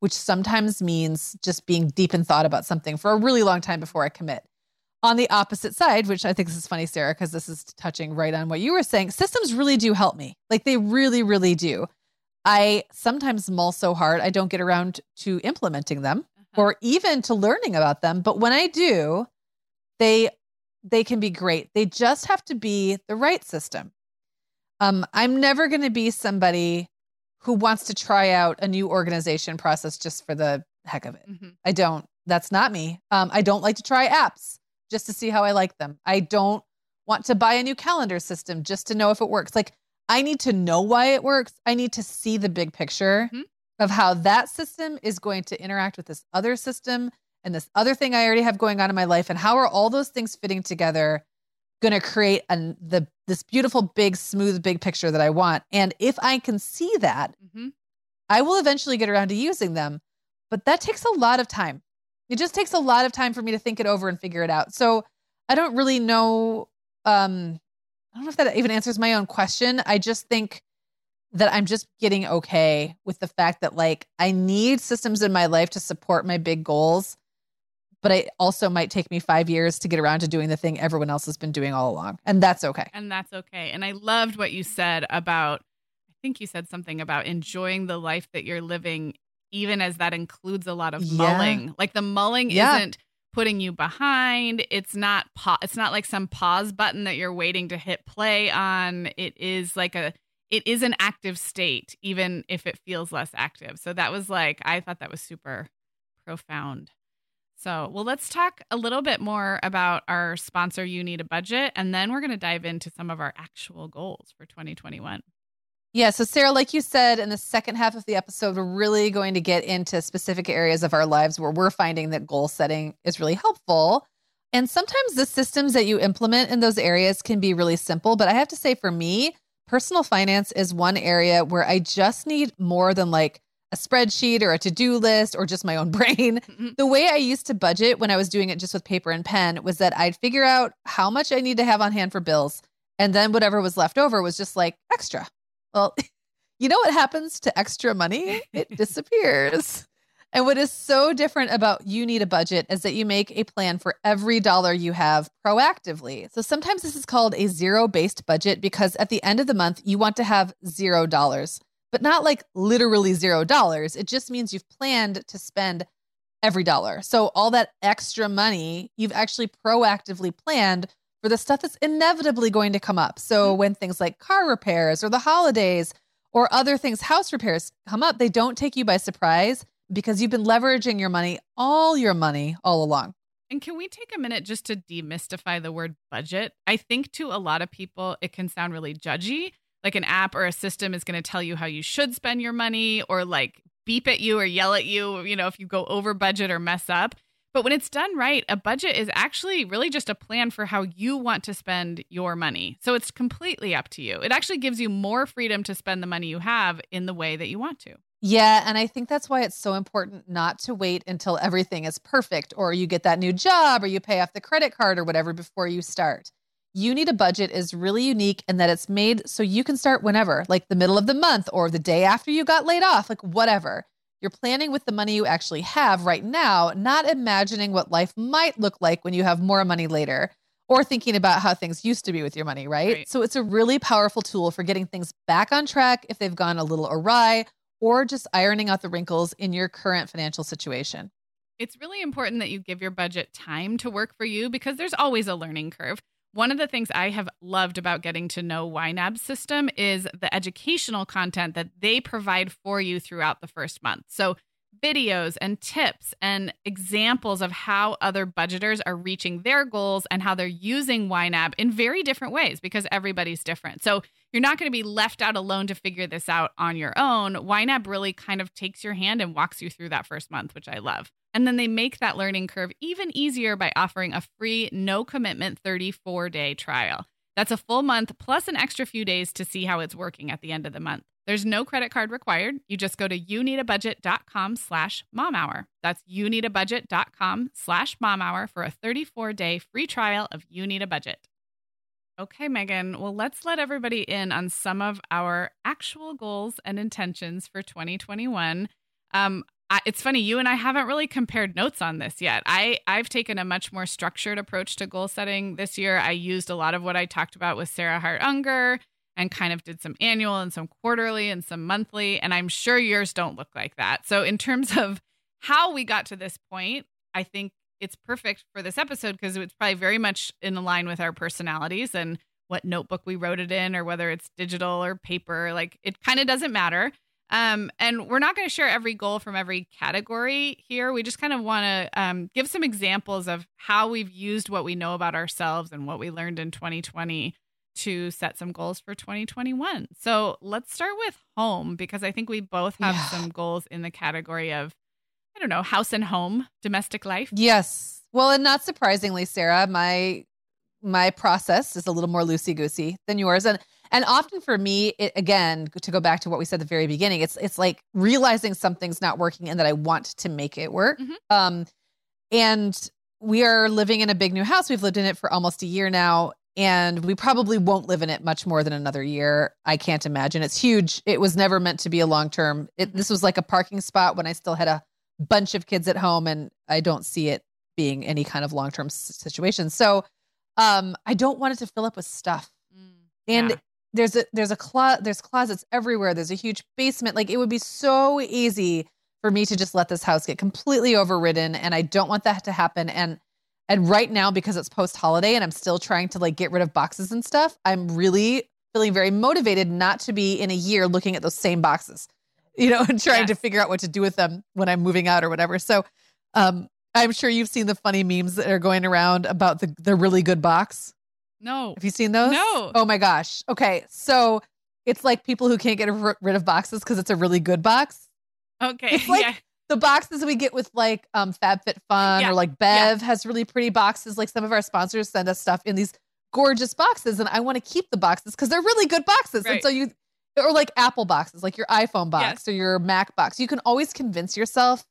which sometimes means just being deep in thought about something for a really long time before I commit. On the opposite side, which I think this is funny, Sarah, because this is touching right on what you were saying, systems really do help me. Like they really, really do. I sometimes mull so hard, I don't get around to implementing them Uh-huh. or even to learning about them. But when I do, they they can be great. They just have to be the right system. Um, I'm never going to be somebody who wants to try out a new organization process just for the heck of it. Mhm. I don't. That's not me. Um, I don't like to try apps just to see how I like them. I don't want to buy a new calendar system just to know if it works. Like I need to know why it works. I need to see the big picture Mhm. of how that system is going to interact with this other system and this other thing I already have going on in my life and how are all those things fitting together going to create an the this beautiful big smooth big picture that I want. And if I can see that, Mhm. I will eventually get around to using them, but that takes a lot of time. It just takes a lot of time for me to think it over and figure it out. So I don't really know. Um, I don't know if that even answers my own question. I just think that I'm just getting okay with the fact that like I need systems in my life to support my big goals, but it also might take me five years to get around to doing the thing everyone else has been doing all along. And that's okay. And that's okay. And I loved what you said about, I think you said something about enjoying the life that you're living, even as that includes a lot of Yeah. mulling. Like the mulling Yeah. isn't putting you behind. It's not pa- it's not like some pause button that you're waiting to hit play on. It is like a it is an active state, even if it feels less active. So that was like I thought that was super profound. So, well, let's talk a little bit more about our sponsor, You Need a Budget, and then we're going to dive into some of our actual goals for 2021. Yeah. So, Sarah, like you said in the second half of the episode, we're really going to get into specific areas of our lives where we're finding that goal setting is really helpful. And sometimes the systems that you implement in those areas can be really simple. But I have to say, for me, personal finance is one area where I just need more than like a spreadsheet or a to do list or just my own (laughs) brain. Mm-hmm. The way I used to budget when I was doing it just with paper and pen was that I'd figure out how much I need to have on hand for bills. And then whatever was left over was just like extra. Well, (laughs) you know what happens to extra money? It (laughs) disappears. And what is so different about you need a budget is that you make a plan for every dollar you have proactively. So sometimes this is called a zero based budget because at the end of the month, you want to have zero dollars. But not like literally zero dollars. It just means you've planned to spend every dollar. So all that extra money, you've actually proactively planned for the stuff that's inevitably going to come up. So mm-hmm. when things like car repairs or the holidays or other things, house repairs come up, they don't take you by surprise because you've been leveraging your money, all your money all along. And can we take a minute just to demystify the word budget? I think to a lot of people, it can sound really judgy. Like an app or a system is going to tell you how you should spend your money or like beep at you or yell at you, you know, if you go over budget or mess up. But when it's done right, a budget is actually really just a plan for how you want to spend your money. So it's completely up to you. It actually gives you more freedom to spend the money you have in the way that you want to. Yeah. And I think that's why it's so important not to wait until everything is perfect or you get that new job or you pay off the credit card or whatever before you start. You Need a Budget is really unique in that it's made so you can start whenever, like the middle of the month or the day after you got laid off, like whatever. You're planning with the money you actually have right now, not imagining what life might look like when you have more money later or thinking about how things used to be with your money, right? right? So it's a really powerful tool for getting things back on track if they've gone a little awry or just ironing out the wrinkles in your current financial situation. It's really important that you give your budget time to work for you because there's always a learning curve. One of the things I have loved about getting to know YNAB's system is the educational content that they provide for you throughout the first month. So, videos and tips and examples of how other budgeters are reaching their goals and how they're using YNAB in very different ways because everybody's different. So, you're not going to be left out alone to figure this out on your own. YNAB really kind of takes your hand and walks you through that first month, which I love. And then they make that learning curve even easier by offering a free, no commitment 34 day trial. That's a full month plus an extra few days to see how it's working at the end of the month. There's no credit card required. You just go to youneedabudget.com slash mom hour. That's youneedabudget.com slash mom hour for a 34 day free trial of You Need a Budget. Okay, Meagan. Well, let's let everybody in on some of our actual goals and intentions for 2021. Um, I, it's funny, you and I haven't really compared notes on this yet. I, I've taken a much more structured approach to goal setting this year. I used a lot of what I talked about with Sarah Hart-Unger and kind of did some annual and some quarterly and some monthly. And I'm sure yours don't look like that. So, in terms of how we got to this point, I think it's perfect for this episode because it's probably very much in line with our personalities and what notebook we wrote it in or whether it's digital or paper like it kind of doesn't matter um, and we're not going to share every goal from every category here we just kind of want to um, give some examples of how we've used what we know about ourselves and what we learned in 2020 to set some goals for 2021 so let's start with home because i think we both have yeah. some goals in the category of I don't know, house and home, domestic life. Yes. Well, and not surprisingly, Sarah, my my process is a little more loosey goosey than yours, and and often for me, it, again, to go back to what we said at the very beginning, it's it's like realizing something's not working and that I want to make it work. Mm-hmm. Um, and we are living in a big new house. We've lived in it for almost a year now, and we probably won't live in it much more than another year. I can't imagine. It's huge. It was never meant to be a long term. This was like a parking spot when I still had a bunch of kids at home and I don't see it being any kind of long term situation. So um, I don't want it to fill up with stuff. Mm, and yeah. there's a there's a clo- there's closets everywhere. There's a huge basement. Like it would be so easy for me to just let this house get completely overridden and I don't want that to happen and and right now because it's post holiday and I'm still trying to like get rid of boxes and stuff, I'm really feeling very motivated not to be in a year looking at those same boxes (laughs) you know, and trying yes. to figure out what to do with them when I'm moving out or whatever. So, um, I'm sure you've seen the funny memes that are going around about the the really good box. No. Have you seen those? No. Oh my gosh. Okay. So it's like people who can't get rid of boxes because it's a really good box. Okay. It's like (laughs) yeah. The boxes we get with like um FabFitFun yeah. or like Bev yeah. has really pretty boxes. Like some of our sponsors send us stuff in these gorgeous boxes, and I want to keep the boxes because they're really good boxes. Right. And so you or like Apple boxes, like your iPhone box yes. or your Mac box. You can always convince yourself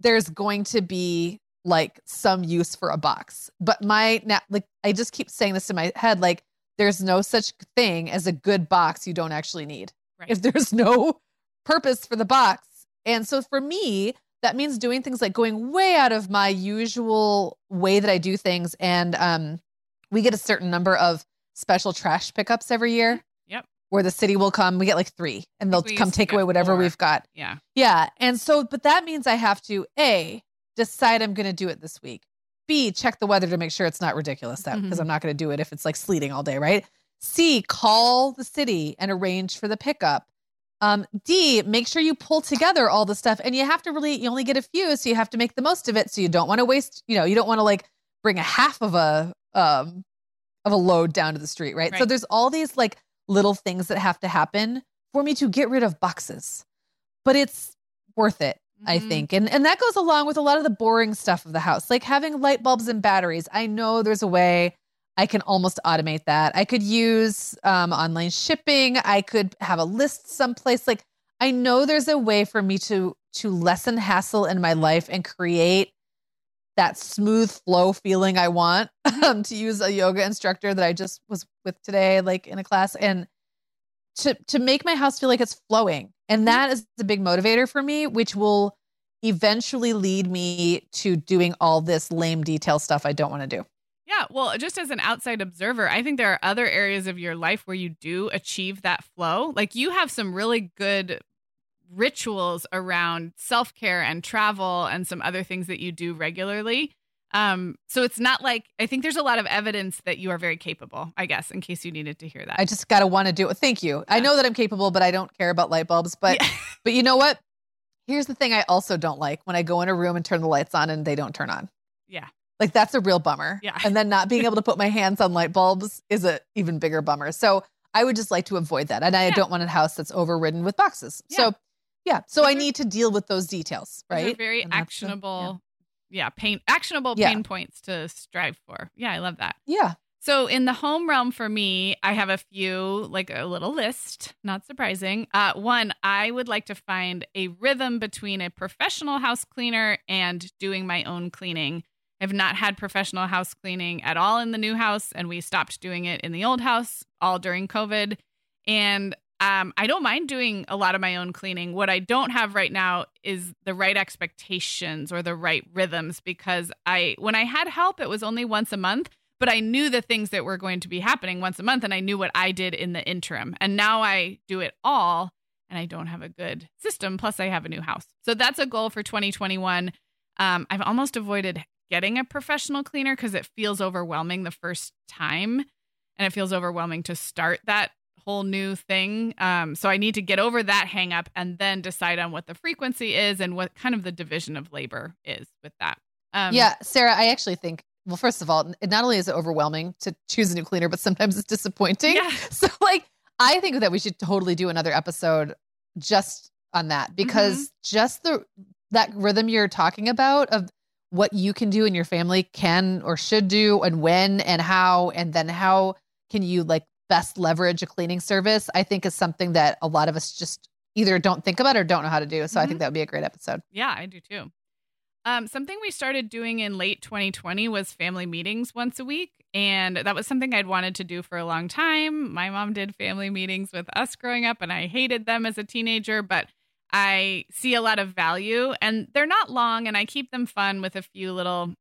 there's going to be like some use for a box. But my now, like I just keep saying this in my head like there's no such thing as a good box you don't actually need. Right. If there's no purpose for the box. And so for me, that means doing things like going way out of my usual way that I do things and um we get a certain number of special trash pickups every year. Yep. Where the city will come. We get like three, and they'll come take away whatever four. we've got. Yeah. Yeah. And so, but that means I have to A, decide I'm going to do it this week. B, check the weather to make sure it's not ridiculous out because Mhm. I'm not going to do it if it's like sleeting all day, right? C, call the city and arrange for the pickup. Um, D, make sure you pull together all the stuff and you have to really, you only get a few, so you have to make the most of it. So you don't want to waste, you know, you don't want to like bring a half of a, um, of a load down to the street, right? So there's all these like little things that have to happen for me to get rid of boxes, but it's worth it. I Mhm. think. And and that goes along with a lot of the boring stuff of the house, like having light bulbs and batteries. I know there's a way I can almost automate that. I could use um, online shipping. I could have a list someplace. Like I know there's a way for me to to lessen hassle in my life and create that smooth flow feeling I want. (laughs) Um, to use a yoga instructor that I just was with today, like in a class, and to to make my house feel like it's flowing. And that is the big motivator for me, which will eventually lead me to doing all this lame detail stuff I don't want to do. Yeah, well, just as an outside observer, I think there are other areas of your life where you do achieve that flow. Like you have some really good rituals around self care and travel and some other things that you do regularly. Um, so it's not like I think there's a lot of evidence that you are very capable, I guess, in case you needed to hear that. I just got to want to do it. Thank you. I know that I'm capable, but I don't care about light bulbs. But Yeah. (laughs) but you know what? Here's the thing I also don't like when I go in a room and turn the lights on and they don't turn on. Yeah. Like that's a real bummer. Yeah. And then not being able to put my hands on light bulbs is a even bigger bummer. So I would just like to avoid that. And I Yeah. don't want a house that's overridden with boxes. Yeah. So yeah. So I are- need to deal with those details, Those right? very that's the- actionable, yeah. pain actionable Yeah. pain points to strive for. Yeah, I love that. Yeah. So in the home realm for me, I have a few, like a little list, not surprising. Uh, one, I would like to find a rhythm between a professional house cleaner and doing my own cleaning. I've not had professional house cleaning at all in the new house, and we stopped doing it in the old house all during COVID. And um, I don't mind doing a lot of my own cleaning. What I don't have right now is the right expectations or the right rhythms because I, when I had help, it was only once a month but I knew the things that were going to be happening once a month and I knew what I did in the interim. And now I do it all and I don't have a good system. Plus, I have a new house. So that's a goal for 2021. Um, I've almost avoided getting a professional cleaner because it feels overwhelming the first time and it feels overwhelming to start that whole new thing. Um, so I need to get over that hang up and then decide on what the frequency is and what kind of the division of labor is with that. Um, yeah, Sarah, I actually think, well, first of all, not only is it overwhelming to choose a new cleaner, but sometimes it's disappointing. Yeah. (laughs) So, like, I think that we should totally do another episode just on that because Mm-hmm. just the that rhythm you're talking about of what you can do and your family can or should do and when and how and then how can you like best leverage a cleaning service i think is something that a lot of us just either don't think about or don't know how to do so i Mhm. think that would be a great episode Yeah, I do too. Um, something we started doing in late 2020 was family meetings once a week. And that was something I'd wanted to do for a long time. My mom did family meetings with us growing up, and I hated them as a teenager, but I see a lot of value. And they're not long, and I keep them fun with a few little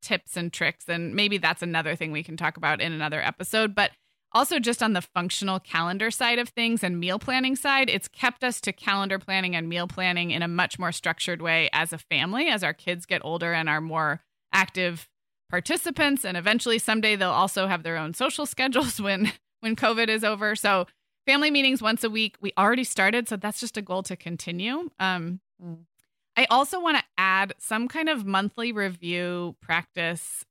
tips and tricks. And maybe that's another thing we can talk about in another episode. But also, just on the functional calendar side of things and meal planning side, it's kept us to calendar planning and meal planning in a much more structured way as a family as our kids get older and are more active participants. And eventually, someday, they'll also have their own social (laughs) schedules when when COVID is over. So, family meetings once a week. We already started, so that's just a goal to continue. Um, Mm. I also want to add some kind of monthly review practice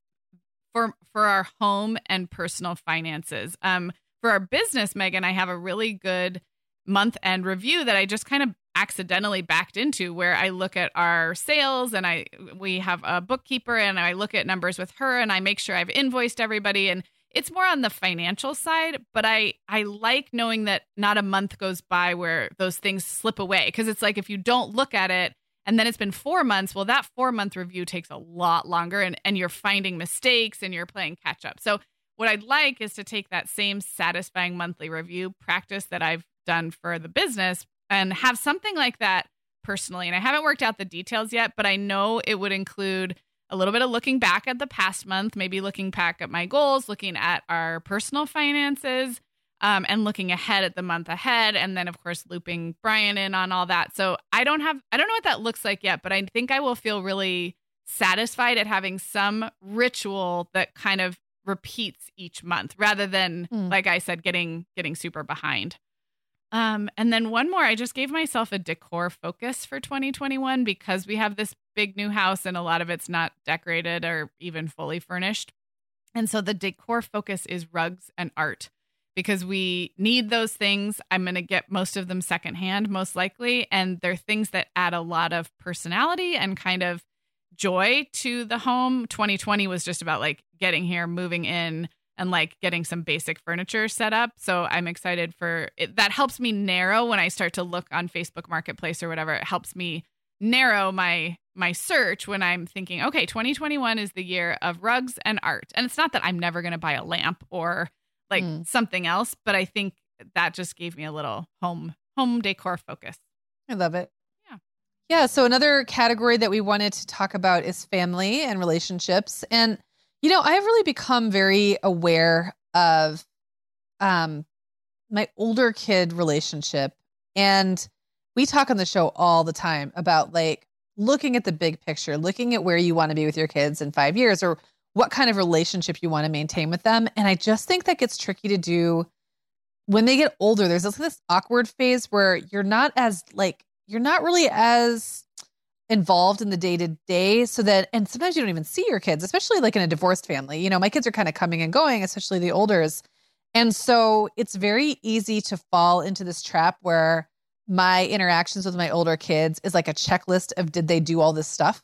for for our home and personal finances. Um, for our business, Meagan, I have a really good month end review that I just kind of accidentally backed into where I look at our sales and I we have a bookkeeper and I look at numbers with her and I make sure I've invoiced everybody and it's more on the financial side but I I like knowing that not a month goes by where those things slip away because it's like if you don't look at it and then it's been 4 months well that 4 month review takes a lot longer and and you're finding mistakes and you're playing catch up so what I'd like is to take that same satisfying monthly review practice that I've done for the business and have something like that personally. And I haven't worked out the details yet, but I know it would include a little bit of looking back at the past month, maybe looking back at my goals, looking at our personal finances, um, and looking ahead at the month ahead. And then, of course, looping Brian in on all that. So I don't have, I don't know what that looks like yet, but I think I will feel really satisfied at having some ritual that kind of repeats each month rather than mm. like I said getting getting super behind. Um and then one more I just gave myself a decor focus for 2021 because we have this big new house and a lot of it's not decorated or even fully furnished. And so the decor focus is rugs and art because we need those things. I'm going to get most of them secondhand, most likely. And they're things that add a lot of personality and kind of joy to the home. 2020 was just about like getting here, moving in, and like getting some basic furniture set up. So I'm excited for it. That helps me narrow when I start to look on Facebook Marketplace or whatever. It helps me narrow my my search when I'm thinking, okay, 2021 is the year of rugs and art. And it's not that I'm never going to buy a lamp or like mm. something else, but I think that just gave me a little home home decor focus. I love it. Yeah. Yeah. So another category that we wanted to talk about is family and relationships. And, you know, I've really become very aware of um, my older kid relationship. And we talk on the show all the time about like looking at the big picture, looking at where you want to be with your kids in five years or what kind of relationship you want to maintain with them. And I just think that gets tricky to do when they get older. There's this, this awkward phase where you're not as like you're not really as involved in the day to day so that and sometimes you don't even see your kids especially like in a divorced family. You know my kids are kind of coming and going especially the olders. And so it's very easy to fall into this trap where my interactions with my older kids is like a checklist of did they do all this stuff.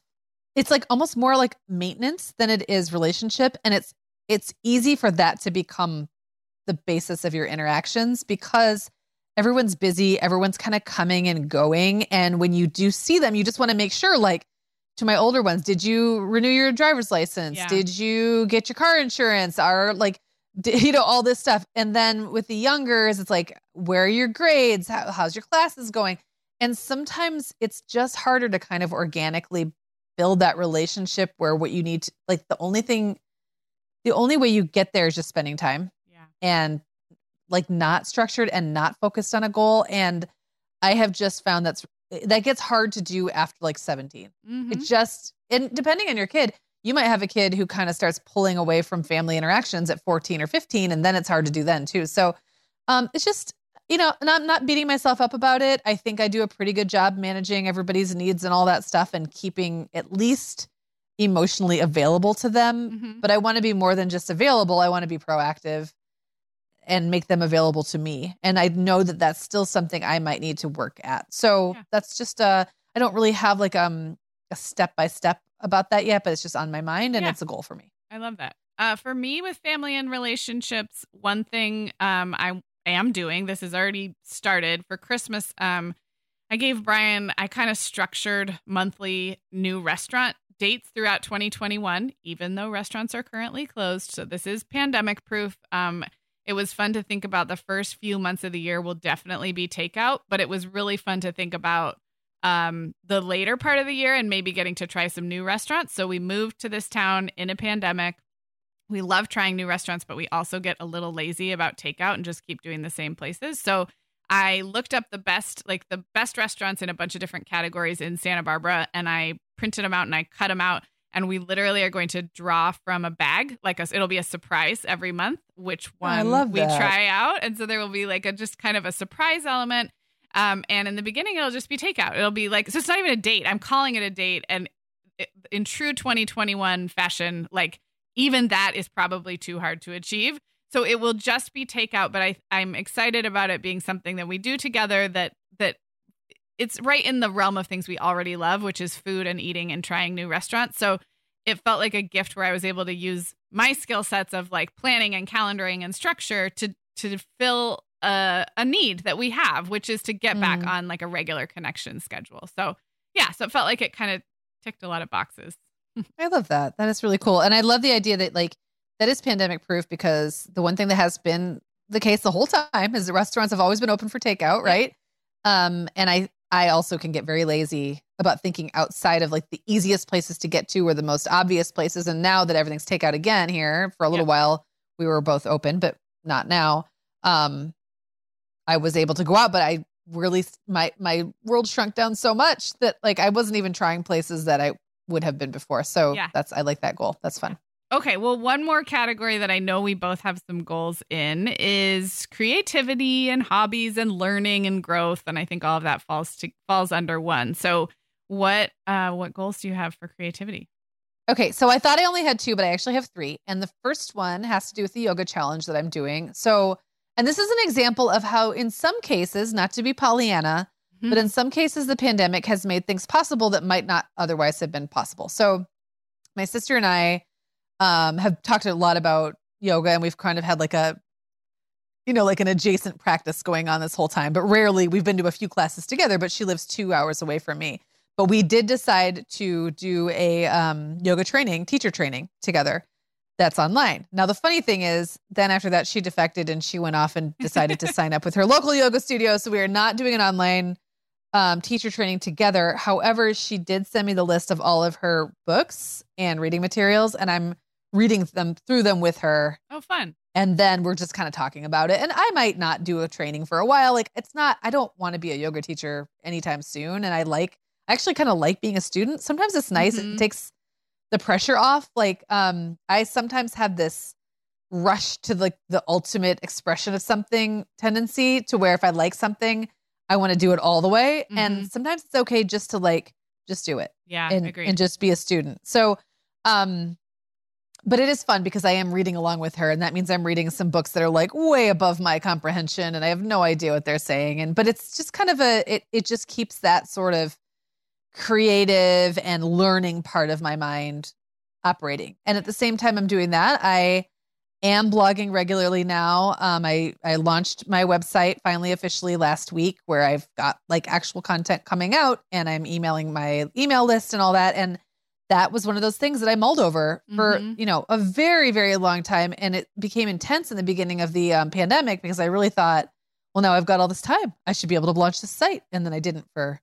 It's like almost more like maintenance than it is relationship and it's it's easy for that to become the basis of your interactions because everyone's busy, everyone's kind of coming and going. And when you do see them, you just want to make sure, like, to my older ones, did you renew your driver's license? Yeah. Did you get your car insurance? Are like, (laughs) you know, all this stuff. And then with the youngers, it's like, where are your grades? How, how's your classes going? And sometimes it's just harder to kind of organically build that relationship where what you need to, like, the only thing, the only way you get there is just spending time. Yeah. And like not structured and not focused on a goal. And I have just found that's that gets hard to do after like 17. Mm-hmm. It just and depending on your kid, you might have a kid who kind of starts pulling away from family interactions at 14 or 15, and then it's hard to do then too. So um, it's just you know, and I'm not beating myself up about it. I think I do a pretty good job managing everybody's needs and all that stuff and keeping at least emotionally available to them. Mm-hmm. But I want to be more than just available. I want to be proactive and make them available to me. And I know that that's still something I might need to work at. So yeah. that's just uh I don't really have like um a step by step about that yet, but it's just on my mind and yeah. it's a goal for me. I love that. Uh, for me with family and relationships, one thing um, I am doing, this has already started for Christmas. Um, I gave Brian, I kind of structured monthly new restaurant dates throughout 2021, even though restaurants are currently closed. So this is pandemic proof. Um, it was fun to think about the first few months of the year will definitely be takeout, but it was really fun to think about um, the later part of the year and maybe getting to try some new restaurants. So we moved to this town in a pandemic. We love trying new restaurants, but we also get a little lazy about takeout and just keep doing the same places. So I looked up the best, like the best restaurants in a bunch of different categories in Santa Barbara, and I printed them out and I cut them out and we literally are going to draw from a bag like us it'll be a surprise every month which one we try out. And so there will be like a just kind of a surprise element. Um, and in the beginning it'll just be takeout. It'll be like so it's not even a date. I'm calling it a date. And it, in true 2021 fashion like even that is probably too hard to achieve. So it will just be takeout but i i'm excited about it being something that we do together that that it's right in the realm of things we already love, which is food and eating and trying new restaurants. So it felt like a gift where I was able to use my skill sets of like planning and calendaring and structure to to fill a, a need that we have, which is to get mm. back on like a regular connection schedule. So yeah, so it felt like it kind of ticked a lot of boxes. (laughs) I love that. That is really cool. And I love the idea that like that is pandemic proof because the one thing that has been the case the whole time is the restaurants have always been open for takeout, right? Um, and I I also can get very lazy about thinking outside of like the easiest places to get to or the most obvious places. And now that everything's takeout again here for a little while, we were both open, but not now. um, I was able to go out, but I really my my world shrunk down so much that like I wasn't even trying places that I would have been before. So Yeah. that's I like that goal. That's fun. Okay, well, one more category that I know we both have some goals in is creativity and hobbies and learning and growth, and I think all of that falls to falls under one. So, what uh, what goals do you have for creativity? Okay, so I thought I only had two, but I actually have three. And the first one has to do with the yoga challenge that I'm doing. So, and this is an example of how, in some cases, not to be Pollyanna, but in some cases, the pandemic has made things possible that might not otherwise have been possible. So, my sister and I um, have talked a lot about yoga, and we've kind of had like a, you know, like an adjacent practice going on this whole time. But rarely we've been to a few classes together. But she lives two hours away from me. But we did decide to do a um, yoga training, teacher training together. That's online. Now the funny thing is, then after that, she defected and she went off and (laughs) decided to sign up with her local yoga studio. So we are not doing an online um, teacher training together. However, she did send me the list of all of her books and reading materials, and I'm reading them through them with her. Oh, fun. And then we're just kind of talking about it. And I might not do a training for a while. Like it's not, I don't want to be a yoga teacher anytime soon. And I like, I actually kind of like being a student. Sometimes it's nice. Mhm. It takes the pressure off. Like, um, I sometimes have this rush to like the ultimate expression of something tendency to where if I like something, I want to do it all the way. And sometimes it's okay just to like, just do it Yeah, and, and just be a student. So, um, but it is fun because I am reading along with her, and that means I'm reading some books that are like way above my comprehension, and I have no idea what they're saying. And but it's just kind of a it it just keeps that sort of creative and learning part of my mind operating. And at the same time, I'm doing that. I am blogging regularly now. Um, I I launched my website finally officially last week, where I've got like actual content coming out, and I'm emailing my email list and all that. And that was one of those things that I mulled over for Mhm. you know a very very long time, and it became intense in the beginning of the um, pandemic because I really thought, well, now I've got all this time, I should be able to launch this site, and then I didn't for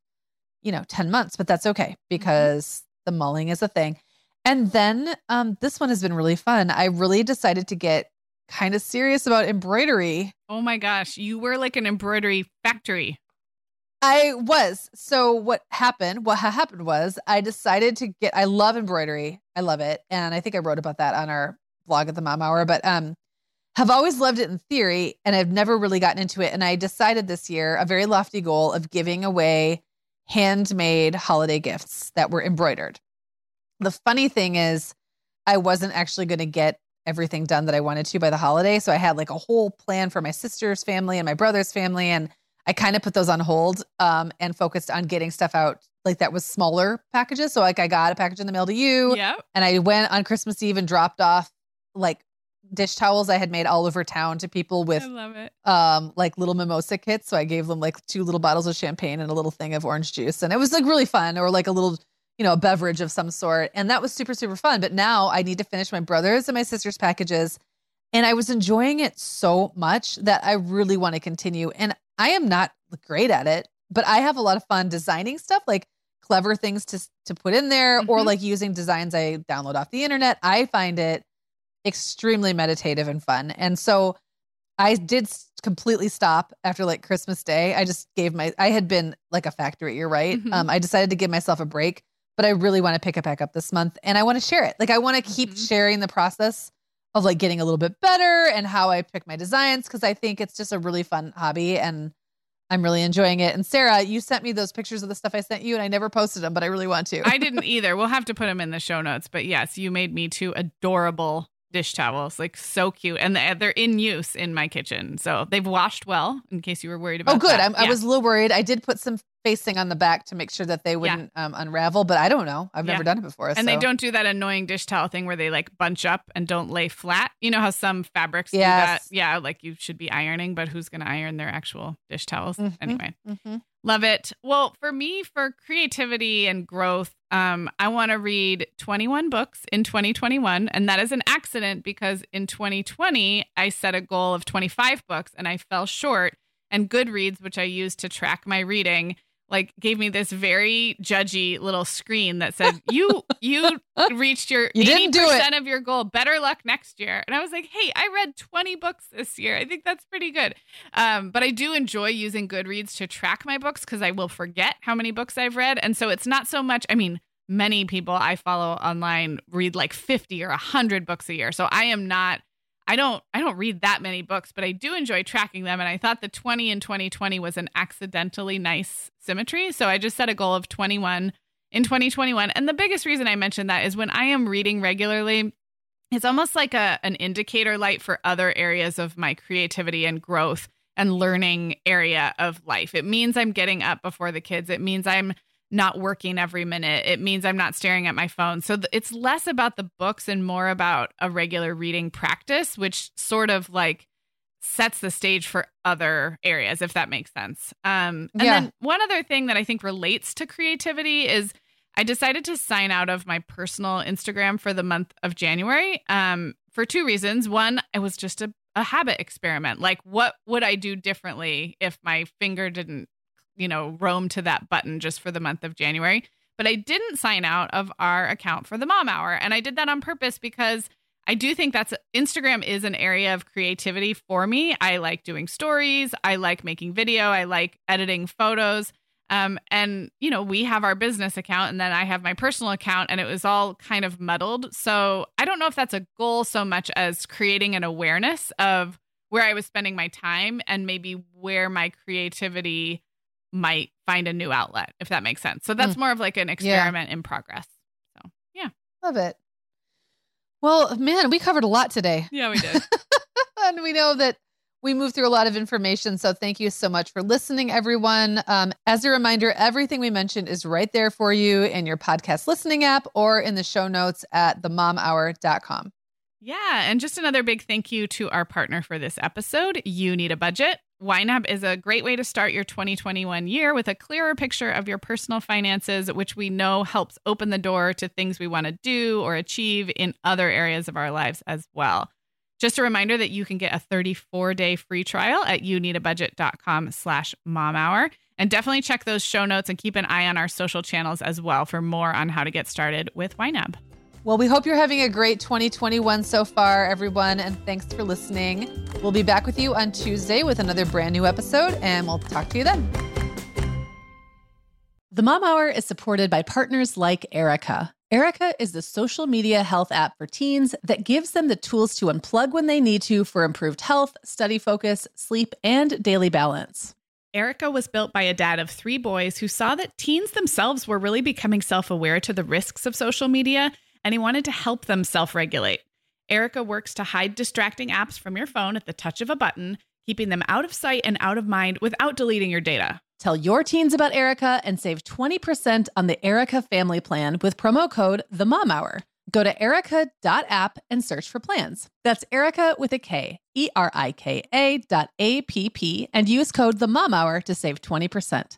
you know 10 months, but that's okay because the mulling is a thing. And then um, this one has been really fun. I really decided to get kind of serious about embroidery. oh my gosh, you were like an embroidery factory. I was. So what happened? What ha- happened was I decided to get I love embroidery. I love it. And I think I wrote about that on our blog at the Mom Hour, but um have always loved it in theory and I've never really gotten into it and I decided this year a very lofty goal of giving away handmade holiday gifts that were embroidered. The funny thing is I wasn't actually going to get everything done that I wanted to by the holiday, so I had like a whole plan for my sister's family and my brother's family and I kind of put those on hold um, and focused on getting stuff out like that was smaller packages. So like I got a package in the mail to you, Yep. and I went on Christmas Eve and dropped off like dish towels I had made all over town to people with I love it. um like little mimosa kits. So I gave them like two little bottles of champagne and a little thing of orange juice, and it was like really fun, or like a little you know a beverage of some sort, and that was super super fun. But now I need to finish my brother's and my sister's packages. And I was enjoying it so much that I really want to continue. And I am not great at it, but I have a lot of fun designing stuff, like clever things to to put in there, or Mhm. like using designs I download off the internet. I find it extremely meditative and fun. And so I did completely stop after like Christmas Day. I just gave my I had been like a factory, you're right. Mhm. Um I decided to give myself a break, but I really want to pick it back up this month and I want to share it. Like I want to keep Mhm. sharing the process of like getting a little bit better and how I pick my designs cuz I think it's just a really fun hobby and I'm really enjoying it. And Sarah, you sent me those pictures of the stuff I sent you and I never posted them, but I really want to. I didn't (laughs) either. We'll have to put them in the show notes. But yes, you made me two adorable dish towels, like so cute, and they- uh, they're in use in my kitchen. So they've washed well. In case you were worried about. Oh, good. I'm, I was a little worried. I did put some facing on the back to make sure that they wouldn't um, unravel, but I don't know. I've never done it before. And they don't do that annoying dish towel thing where they like bunch up and don't lay flat. You know how some fabrics do that? Yeah, like you should be ironing, but who's going to iron their actual dish towels? Mhm. Anyway, Mhm. love it. Well, for me, for creativity and growth, um, I want to read 21 books in 2021. And that is an accident because in 2020, I set a goal of 25 books and I fell short. And Goodreads, which I use to track my reading, like gave me this very judgy little screen that said, (laughs) "You you reached your You eighty didn't do it." percent of your goal. Better luck next year." And I was like, "Hey, I read twenty books this year. I think that's pretty good." Um, but I do enjoy using Goodreads to track my books because I will forget how many books I've read, and so it's not so much. I mean, many people I follow online read like fifty or hundred books a year, so I am not. I don't I don't read that many books, but I do enjoy tracking them and I thought the 20 in 2020 was an accidentally nice symmetry. So I just set a goal of 21 in 2021. And the biggest reason I mentioned that is when I am reading regularly, it's almost like a an indicator light for other areas of my creativity and growth and learning area of life. It means I'm getting up before the kids. It means I'm not working every minute. It means I'm not staring at my phone. So th- it's less about the books and more about a regular reading practice, which sort of like sets the stage for other areas, if that makes sense. Um, and Yeah. then one other thing that I think relates to creativity is I decided to sign out of my personal Instagram for the month of January um, for two reasons. One, it was just a, a habit experiment. Like, what would I do differently if my finger didn't you know, roam to that button just for the month of January. But I didn't sign out of our account for the mom hour. And I did that on purpose because I do think that's Instagram is an area of creativity for me. I like doing stories, I like making video, I like editing photos. Um, and you know, we have our business account and then I have my personal account, and it was all kind of muddled. So I don't know if that's a goal so much as creating an awareness of where I was spending my time and maybe where my creativity might find a new outlet, if that makes sense. So that's more of like an experiment in progress. So yeah. Love it. Well, man, we covered a lot today. Yeah, we did. (laughs) and we know that we moved through a lot of information. So thank you so much for listening, everyone. Um, as a reminder, everything we mentioned is right there for you in your podcast listening app or in the show notes at themomhour.com. Yeah, and just another big thank you to our partner for this episode. You need a budget. YNAB is a great way to start your 2021 year with a clearer picture of your personal finances, which we know helps open the door to things we want to do or achieve in other areas of our lives as well. Just a reminder that you can get a 34-day free trial at youneedabudget.com slash mom hour. And definitely check those show notes and keep an eye on our social channels as well for more on how to get started with YNAB. Well, we hope you're having a great 2021 so far, everyone. And thanks for listening. We'll be back with you on Tuesday with another brand new episode, and we'll talk to you then. The Mom Hour is supported by partners like Erika. Erika is the social media health app for teens that gives them the tools to unplug when they need to for improved health, study focus, sleep, and daily balance. Erika was built by a dad of three boys who saw that teens themselves were really becoming self aware to the risks of social media, and he wanted to help them self regulate. Erika works to hide distracting apps from your phone at the touch of a button, keeping them out of sight and out of mind without deleting your data. Tell your teens about Erika and save 20% on the Erika family plan with promo code The Mom Hour. Go to erika.app and search for plans. That's Erika with a K, E R I K A dot A P P, and use code The Mom Hour to save 20%.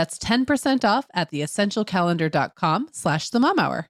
That's 10% off at theessentialcalendar.com slash the mom hour.